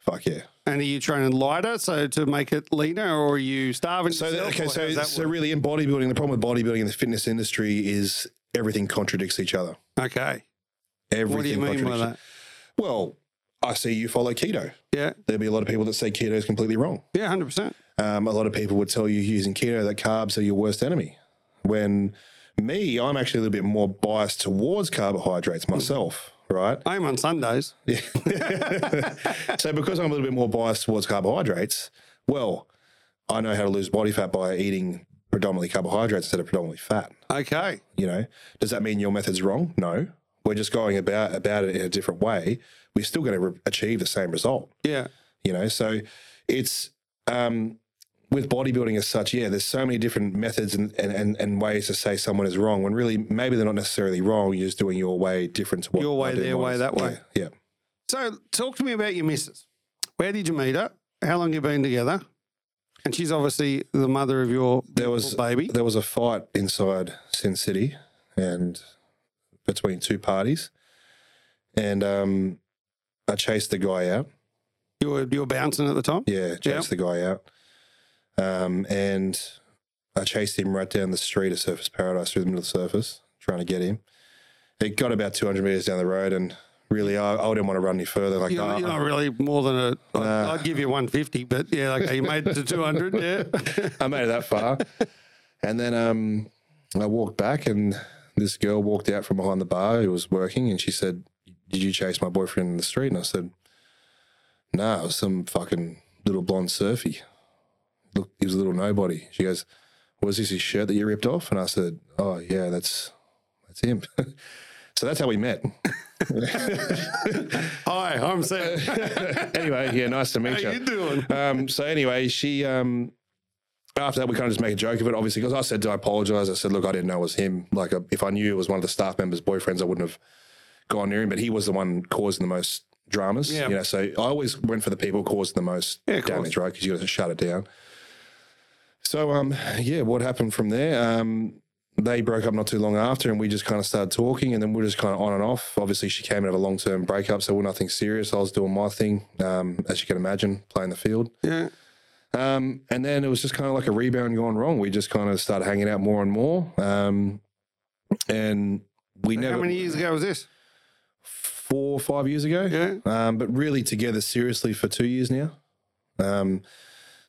Fuck yeah. And are you training lighter so to make it leaner, or are you starving? So yourself, okay, so so work? really in bodybuilding, the problem with bodybuilding and the fitness industry is everything contradicts each other. okay. Everything What do you mean by that? Well, I see you follow keto. Yeah, There'll be a lot of people that say keto is completely wrong. yeah, hundred percent. Um, a lot of people would tell you using keto that carbs are your worst enemy. When me, I'm actually a little bit more biased towards carbohydrates myself, right? I'm on Sundays. Yeah. so because I'm a little bit more biased towards carbohydrates, well, I know how to lose body fat by eating predominantly carbohydrates instead of predominantly fat. Okay. You know, does that mean your method's wrong? No. We're just going about about it in a different way. We're still going to re- achieve the same result Yeah. you know so it's um with bodybuilding as such yeah there's so many different methods and, and, and, ways to say someone is wrong when really maybe they're not necessarily wrong you're just doing your way different to what Your way, their way, that way. yeah, yeah. So talk to me about your missus. Where did you meet her? How long you been together? And she's obviously the mother of your there was baby. there was a fight inside sin city and between two parties and um i chased the guy out You were you were bouncing at the time. Yeah, chased the guy out. Um, and I chased him right down the street of Surfers Paradise through the middle of the Surfers, trying to get him. It got about 200 meters down the road, and really, I, I didn't want to run any further. Like, You're, oh, you're not really more than a. I'd, Nah. I'd give you 150, but yeah, okay, you made it to 200. Yeah. I made it that far. and then um, I walked back, and this girl walked out from behind the bar who was working, and she said, Did you chase my boyfriend in the street? And I said, No, it was some fucking little blonde surfy. Look, he was a little nobody. She goes, Was this his shirt that you ripped off? And I said, Oh, yeah, that's that's him. so that's how we met. Hi, I'm Sam. anyway, yeah, nice to meet How you doing? um, so anyway, she um, after that we kind of just make a joke of it, obviously, because I said I apologize. I said, look, I didn't know it was him. Like, uh, if I knew it was one of the staff members' boyfriends, I wouldn't have gone near him. But he was the one causing the most dramas. Yeah. You know, so I always went for the people causing the most Yeah, damage, right? Because you got to shut it down. So um, yeah, what happened from there? Um, they broke up not too long after, and we just kind of started talking, and then we are just kind of on and off. Obviously, she came out of a long term breakup, so we're nothing serious. I was doing my thing, um, as you can imagine, playing the field. Yeah. Um, and then it was just kind of like a rebound gone wrong. We just kind of started hanging out more and more. Um, and we never How many years ago was this? four or five years ago. Yeah. Um, but really together seriously for two years now. Um,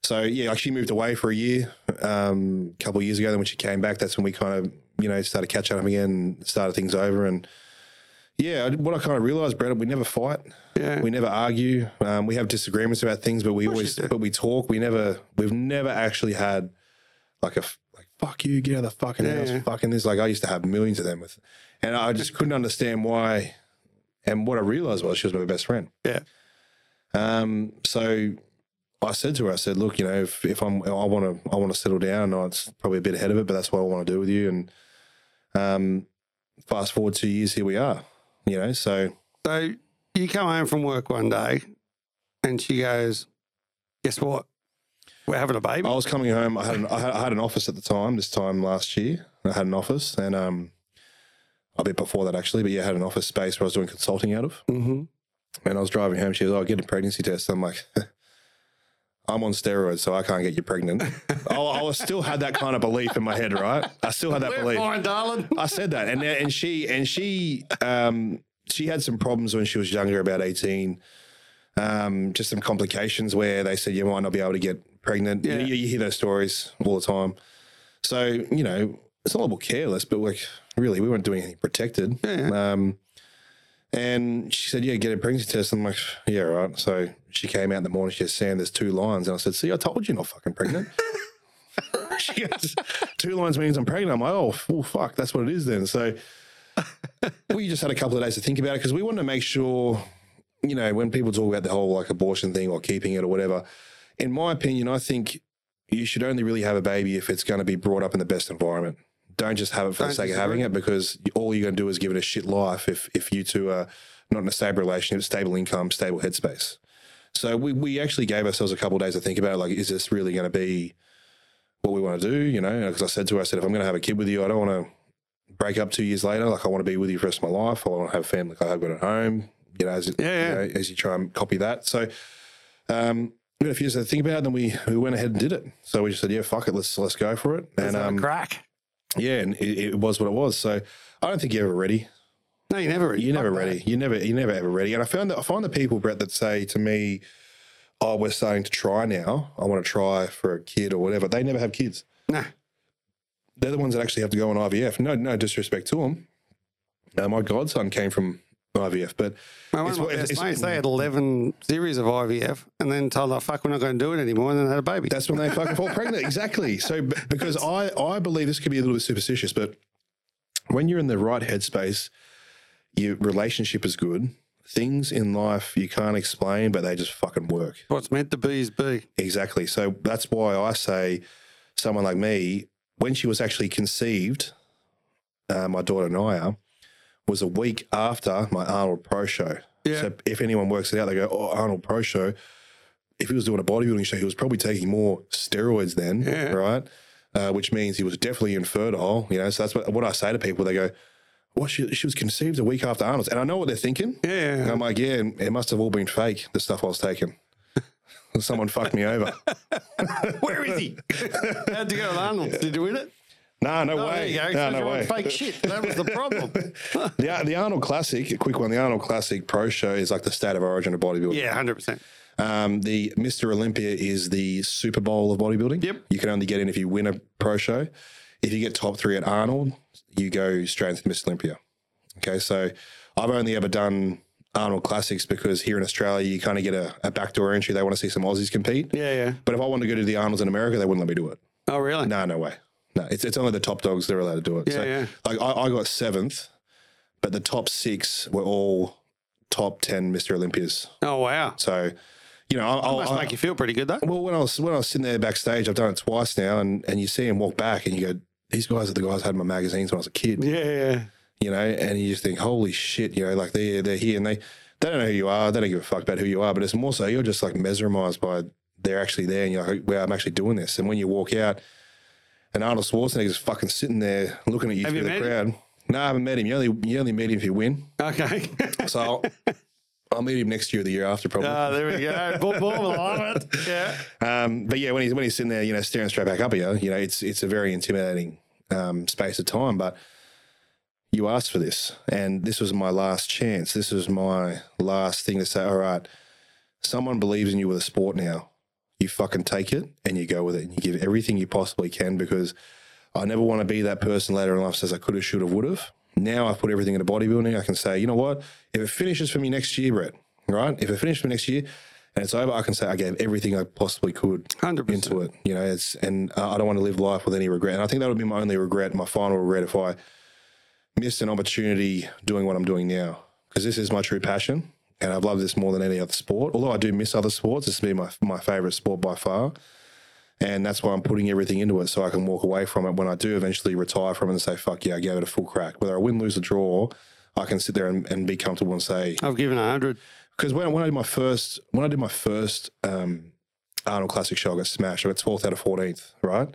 so yeah, like she moved away for a year, um, a couple of years ago. Then when she came back, that's when we kind of, you know, started catching up again, started things over. And yeah, what I kind of realized, Brett, we never fight. Yeah. We never argue. Um, we have disagreements about things, but we always, but we talk. We never, we've never actually had like a like fuck you, get out of the fucking Yeah, house, yeah. fucking this. Like I used to have millions of them with, and I just couldn't understand why. And what I realized was she was my best friend. Yeah. Um. So I said to her, I said, look, you know, if, if I'm, I want to, I want to settle down. I know it's probably a bit ahead of it, but that's what I want to do with you. And um, fast forward two years, here we are. You know, so So you come home from work one day and she goes, Guess what? We're having a baby. I was coming home. I had, an, I had I had an office at the time. This time last year, I had an office, and um, a bit before that actually. But yeah, I had an office space where I was doing consulting out of. Mm-hmm. And I was driving home. She goes, "Oh, get a pregnancy test." I'm like, "I'm on steroids, so I can't get you pregnant." I, I still had that kind of belief in my head, right? I still had that We're belief. fine, darling. I said that, and and she and she um she had some problems when she was younger, about eighteen. Um, just some complications where they said you might not be able to get pregnant. You- Yeah. You, you hear those stories all the time. So you know it's a little careless, but like really, we weren't doing anything protected. Yeah. Um, and she said, "Yeah, get a pregnancy test." I'm like, "Yeah, right." So she came out in the morning. She said, "Sam, there's two lines," and I said, "See, I told you, not fucking pregnant." she goes, two lines means I'm pregnant. I'm like, oh, well, fuck, that's what it is then. So we just had a couple of days to think about it because we wanted to make sure, you know, when people talk about the whole like abortion thing or keeping it or whatever, in my opinion, I think you should only really have a baby if it's going to be brought up in the best environment. Don't just have it for Don't the sake of having it because all you're going to do is give it a shit life if if you two are not in a stable relationship, stable income, stable headspace. So we we actually gave ourselves a couple of days to think about it. Like, is this really going to be what we want to do? You know, because I said to her, I said, if I'm going to have a kid with you, I don't want to break up two years later. Like, I want to be with you for the rest of my life. I want to have a family like I've got at home. You know, as Yeah, yeah. You know, as you try and copy that. So. Um, we had a few years to think about it, and then we, we went ahead and did it. So we just said, yeah, fuck it, let's let's go for it. And um, crack. Yeah, and it, it was what it was. So I don't think you're ever ready. No, you never. You're never that. ready. You never you're never ever ready. And I found that I find the people, Brett, that say to me, "Oh, we're starting to try now. I want to try for a kid or whatever." They never have kids. Nah. They're the ones that actually have to go on IVF. No, no disrespect to them. Uh, my godson came from IVF, but My one It's of my what- best it's- mates, they had 11 series of IVF and then told her, fuck, we're not going to do it anymore. And then had a baby. That's when they fucking fall pregnant. Exactly. So b- because I I believe this could be a little bit superstitious, but when you're in the right headspace, your relationship is good. Things in life you can't explain, but they just fucking work. What's meant to be is be. Exactly. So that's why I say someone like me, when she was actually conceived, uh, my daughter Naya, was a week after my Arnold Pro show. Yeah. So if anyone works it out, they go, "Oh, Arnold Pro show." If he was doing a bodybuilding show, he was probably taking more steroids then, Yeah. right? Uh, which means he was definitely infertile. You know, so that's what, what I say to people. They go, "What? She, she was conceived a week after Arnold's," and I know what they're thinking. Yeah. And I'm like, yeah, it must have all been fake, the stuff I was taking. Someone fucked me over. Where is he? How'd you go with Arnold? Did you win it? No, no Oh, way. No, no way. Fake shit. That was the problem. The, the Arnold Classic, a quick one, the Arnold Classic Pro Show is like the state of origin of bodybuilding. yeah, 100%. Um, the Mr. Olympia is the Super Bowl of bodybuilding. Yep. You can only get in if you win a pro show. If you get top three at Arnold, you go straight into Mr. Olympia. Okay, so I've only ever done Arnold Classics because here in Australia, you kind of get a, a backdoor entry. They want to see some Aussies compete. Yeah, yeah. But if I wanted to go to the Arnolds in America, they wouldn't let me do it. Oh, really? No, no way. No, it's, it's only the top dogs that are allowed to do it. Yeah, so, yeah. like, I, I got seventh, but the top six were all top 10 Mr. Olympias. Oh, wow. So, you know, I, I, Must I- make you feel pretty good, though. well, when I was when I was sitting there backstage, I've done it twice now, and, and you see him walk back, and you go, "These guys are the guys I had in my magazines when I was a kid," Yeah, yeah. you know, and you just think, "Holy shit!" You know, like they they're here, and they they don't know who you are, they don't give a fuck about who you are, but it's more so you're just like mesmerized by they're actually there, and you're like, "Well, I'm actually doing this." And when you walk out, and Arnold Schwarzenegger's fucking sitting there looking at you Have through you the crowd. No, I haven't met him. You only you only meet him if you win. Okay. So I'll, meet him next year, or the year after, probably. Ah, there we go. Boom, boom. Love it. Yeah. Um, but yeah, when he's when he's sitting there, you know, staring straight back up at you, you know, it's it's a very intimidating um, space of time. But you asked for this, and this was my last chance. This was my last thing to say. All right, someone believes in you with a sport now. You fucking take it and you go with it, and you give everything you possibly can because I never want to be that person later in life says I could have, should have, would have. Now I've put everything into bodybuilding. I can say, you know what? If it finishes for me next year, Brett, right? If it finishes for me next year and it's over, I can say I gave everything I possibly could 100%. into it. You know, it's and uh, I don't want to live life with any regret. And I think that would be my only regret, my final regret, if I missed an opportunity doing what I'm doing now, because this is my true passion, and I've loved this more than any other sport. Although I do miss other sports, this has been my my favorite sport by far. And that's why I'm putting everything into it so I can walk away from it when I do eventually retire from it and say, fuck yeah, I gave it a full crack. Whether I win, lose, or draw, I can sit there and, and be comfortable and say, I've given a 100. because when, when I did my first when I did my first um, Arnold Classic show, I got smashed. I got 12th out of 14th, right?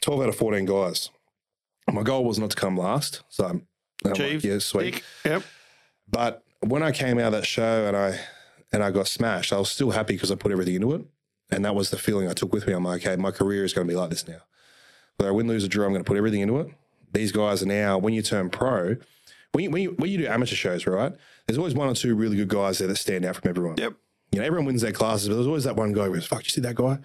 12 out of 14 guys. My goal was not to come last, so I'm, I'm like, yeah, sweet. Tick. Yep. But when I came out of that show and I and I got smashed, I was still happy because I put everything into it, and that was the feeling I took with me. I'm like, okay, my career is going to be like this now. Whether I win, lose, or draw, I'm going to put everything into it. These guys are now. When you turn pro, when you, when you when you do amateur shows, right? There's always one or two really good guys there that stand out from everyone. Yep. You know, everyone wins their classes, but there's always that one guy who goes, fuck, you see that guy?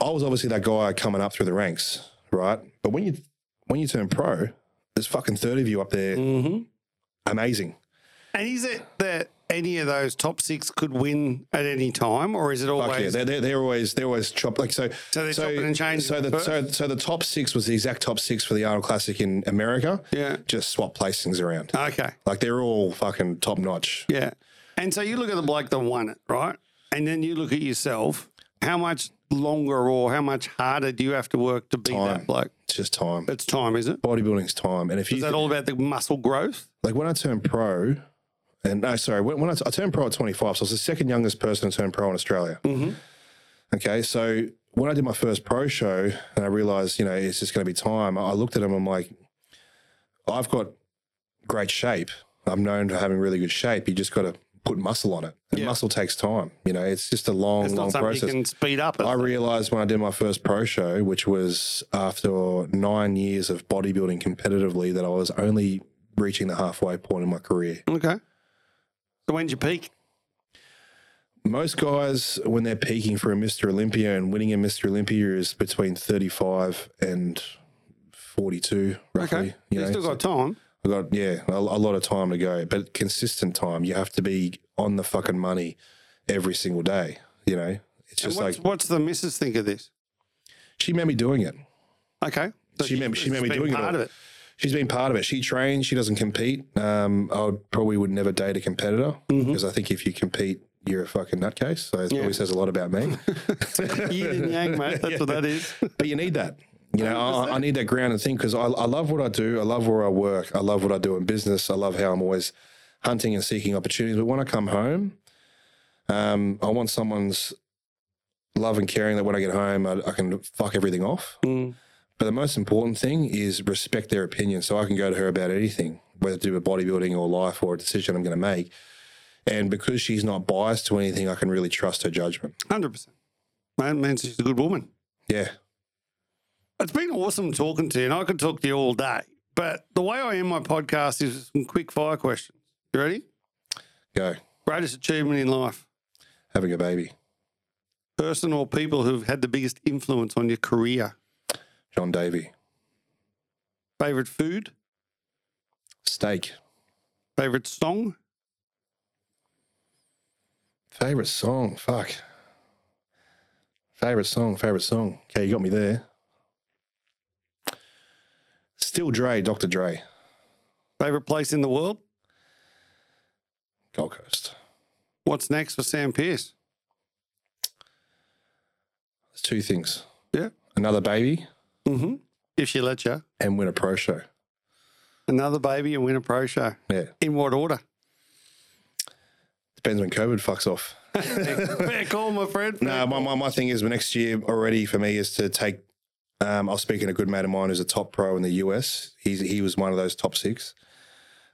I was obviously that guy coming up through the ranks, right? But when you when you turn pro, there's fucking 30 of you up there. Mm-hmm. Amazing. And is it that any of those top six could win at any time, or is it Fuck yeah, always? they're, they're, they're always they're always chop like so. So they're chopping and changing So the so, so the top six was the exact top six for the Arnold Classic in America. Yeah. just swap placings around. Okay. Like they're all fucking top notch. Yeah. And so you look at the bloke that won it, right? And then you look at yourself how much longer or how much harder do you have to work to be Time. that bloke? It's just time. It's time, is it? Bodybuilding's time. And if you Is that all about the muscle growth? like when I turned pro, and no, sorry, when, when I, I turned pro at 25, so I was the second youngest person to turn pro in Australia. Mm-hmm. Okay, so when I did my first pro show and I realized, you know, it's just going to be time, I looked at him, and I'm like, I've got great shape. I'm known for having really good shape. You just got to put muscle on it. And Yeah. muscle takes time. You know, it's just a long, It's long something process. you can speed up. I realized when I did my first pro show, which was after nine years of bodybuilding competitively, that I was only reaching the halfway point in my career. okay. So when'd you peak? Most guys, when they're peaking for a Mr. Olympia and winning a Mr. Olympia, is between 35 and 42, roughly. Okay. You, know, still so got time. I've got, yeah, a, a lot of time to go, but consistent time. You have to be on the fucking money every single day. You know, it's just what's, like what's the missus think of this? she made me doing it. Okay. So She made- she made me doing it all. of it. She's been part of it. She trains. She doesn't compete. Um, I would probably would never date a competitor because I think if you compete, you're a fucking nutcase. So it Mm-hmm. Yeah. probably says a lot about me. Yin and yang, mate. That's what that is. but you need that. You know, I, I need that grounded thing because I, I love what I do. I love where I work. I love what I do in business. I love how I'm always hunting and seeking opportunities. But when I come home, um, I want someone's love and caring that when I get home, I, I can fuck everything off. Mm. But the most important thing is respect their opinion so I can go to her about anything, whether to do with bodybuilding or life or a decision I'm going to make. And because she's not biased to anything, I can really trust her judgment. 100%. That means she's a good woman. Yeah. It's been awesome talking to you, and I could talk to you all day. But the way I end my podcast is some quick fire questions. You ready? Go. Greatest achievement in life? Having a baby. Person or people who've had the biggest influence on your career? John Davy. Favorite food? Steak. Favorite song? Favorite song? Fuck. Favorite song? Favorite song? Okay, you got me there. Still Dre, Dr. Dre, Favorite place in the world? Gold Coast. What's next for Sam Pierce? There's two things Yeah. another baby Mm-hmm. If she lets you. and win a pro show. Another baby and win a pro show. Yeah. In what order? Depends when COVID fucks off. Fair call, my friend. No, my, my, my thing is next year already for me is to take. Um, I was speaking to a good mate of mine who's a top pro in the US. He's, he was one of those top six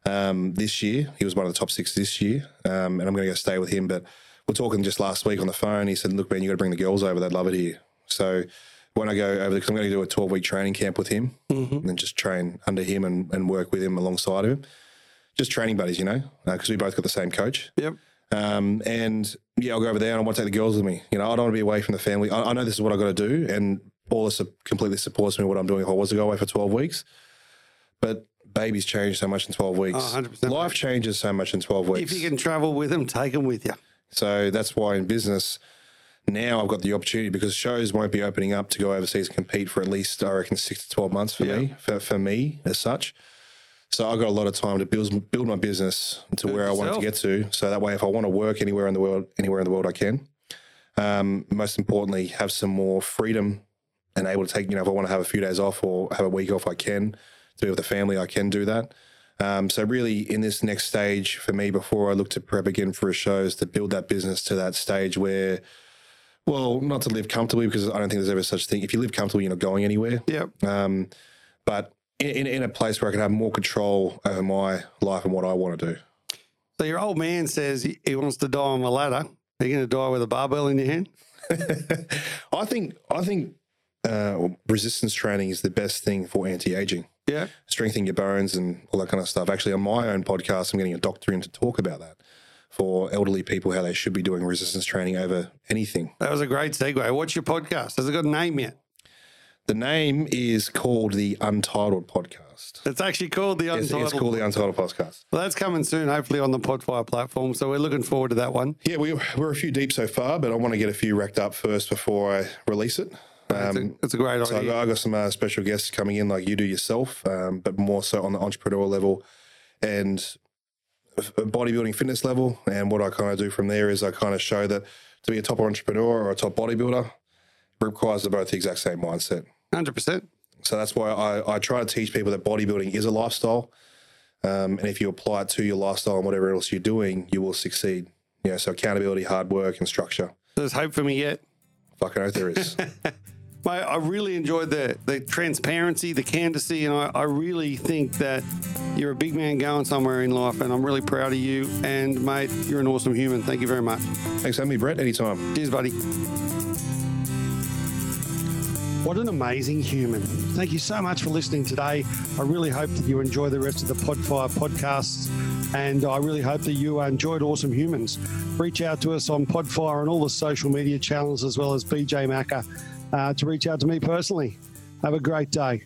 um, this year. He was one of the top six this year. Um, and I'm going to go stay with him. But we're talking just last week on the phone. He said, Look, man, you got to bring the girls over. They'd love it here. So when I go over, because I'm going to do a 12 week training camp with him Mhm. and just train under him and, and work with him alongside of him. Just training buddies, you know, because we both got the same coach. Yep. Um, and yeah, I'll go over there and I want to take the girls with me. You know, I don't want to be away from the family. I, I know this is what I got to do, and all this completely supports me in what I'm doing if I was to go away for 12 weeks. But babies change so much in 12 weeks. Oh, 100%. Life changes so much in 12 weeks. If you can travel with them, take them with you. So that's why in business now I've got the opportunity because shows won't be opening up to go overseas and compete for at least I reckon six to twelve months for me for, for me as such. So I've got a lot of time to build build my business to where I want to get to. So that way, if I want to work anywhere in the world, anywhere in the world, I can. Um, most importantly, have some more freedom and able to take. You know, if I want to have a few days off or have a week off, I can. To be with the family, I can do that. Um, so really, in this next stage for me, before I look to prep again for a show, is to build that business to that stage where, well, not to live comfortably because I don't think there's ever such a thing. If you live comfortably, you're not going anywhere. Yeah. Um, but in, in, a place where I can have more control over my life and what I want to do. So your old man says he, he wants to die on the ladder. Are you going to die with a barbell in your hand? I think I think uh, resistance training is the best thing for anti-aging. Yeah. strengthening your bones and all that kind of stuff. Actually, on my own podcast, I'm getting a doctor in to talk about that for elderly people, how they should be doing resistance training over anything. That was a great segue. What's your podcast? Has it got a name yet? The name is called the Untitled Podcast. It's actually called the Untitled. it's called the Untitled Podcast. well, that's coming soon, hopefully on the Podfire platform. So we're looking forward to that one. Yeah, we, we're a few deep so far, but I want to get a few racked up first before I release it. It's, a, Um, it's a great so I idea. got, I got some uh, special guests coming in, like you do yourself, um, but more so on the entrepreneur level and bodybuilding fitness level. And what I kind of do from there is I kind of show that to be a top entrepreneur or a top bodybuilder, requires both the exact same mindset. 100%. So that's why I, I try to teach people that bodybuilding is a lifestyle. Um, and if you apply it to your lifestyle and whatever else you're doing, you will succeed. Yeah, so accountability, hard work, and structure. There's hope for me yet. Fucking oath there is. Mate, I really enjoyed the, the transparency, the candidacy, and I, I really think that you're a big man going somewhere in life, and I'm really proud of you. And, mate, you're an awesome human. Thank you very much. Thanks for having me, Brett. Anytime. Cheers, buddy. What an amazing human. Thank you so much for listening today. I really hope that you enjoy the rest of the Podfire podcasts, and I really hope that you enjoyed Awesome Humans. Reach out to us on Podfire and all the social media channels, as well as BJ Macker, uh, to reach out to me personally. Have a great day.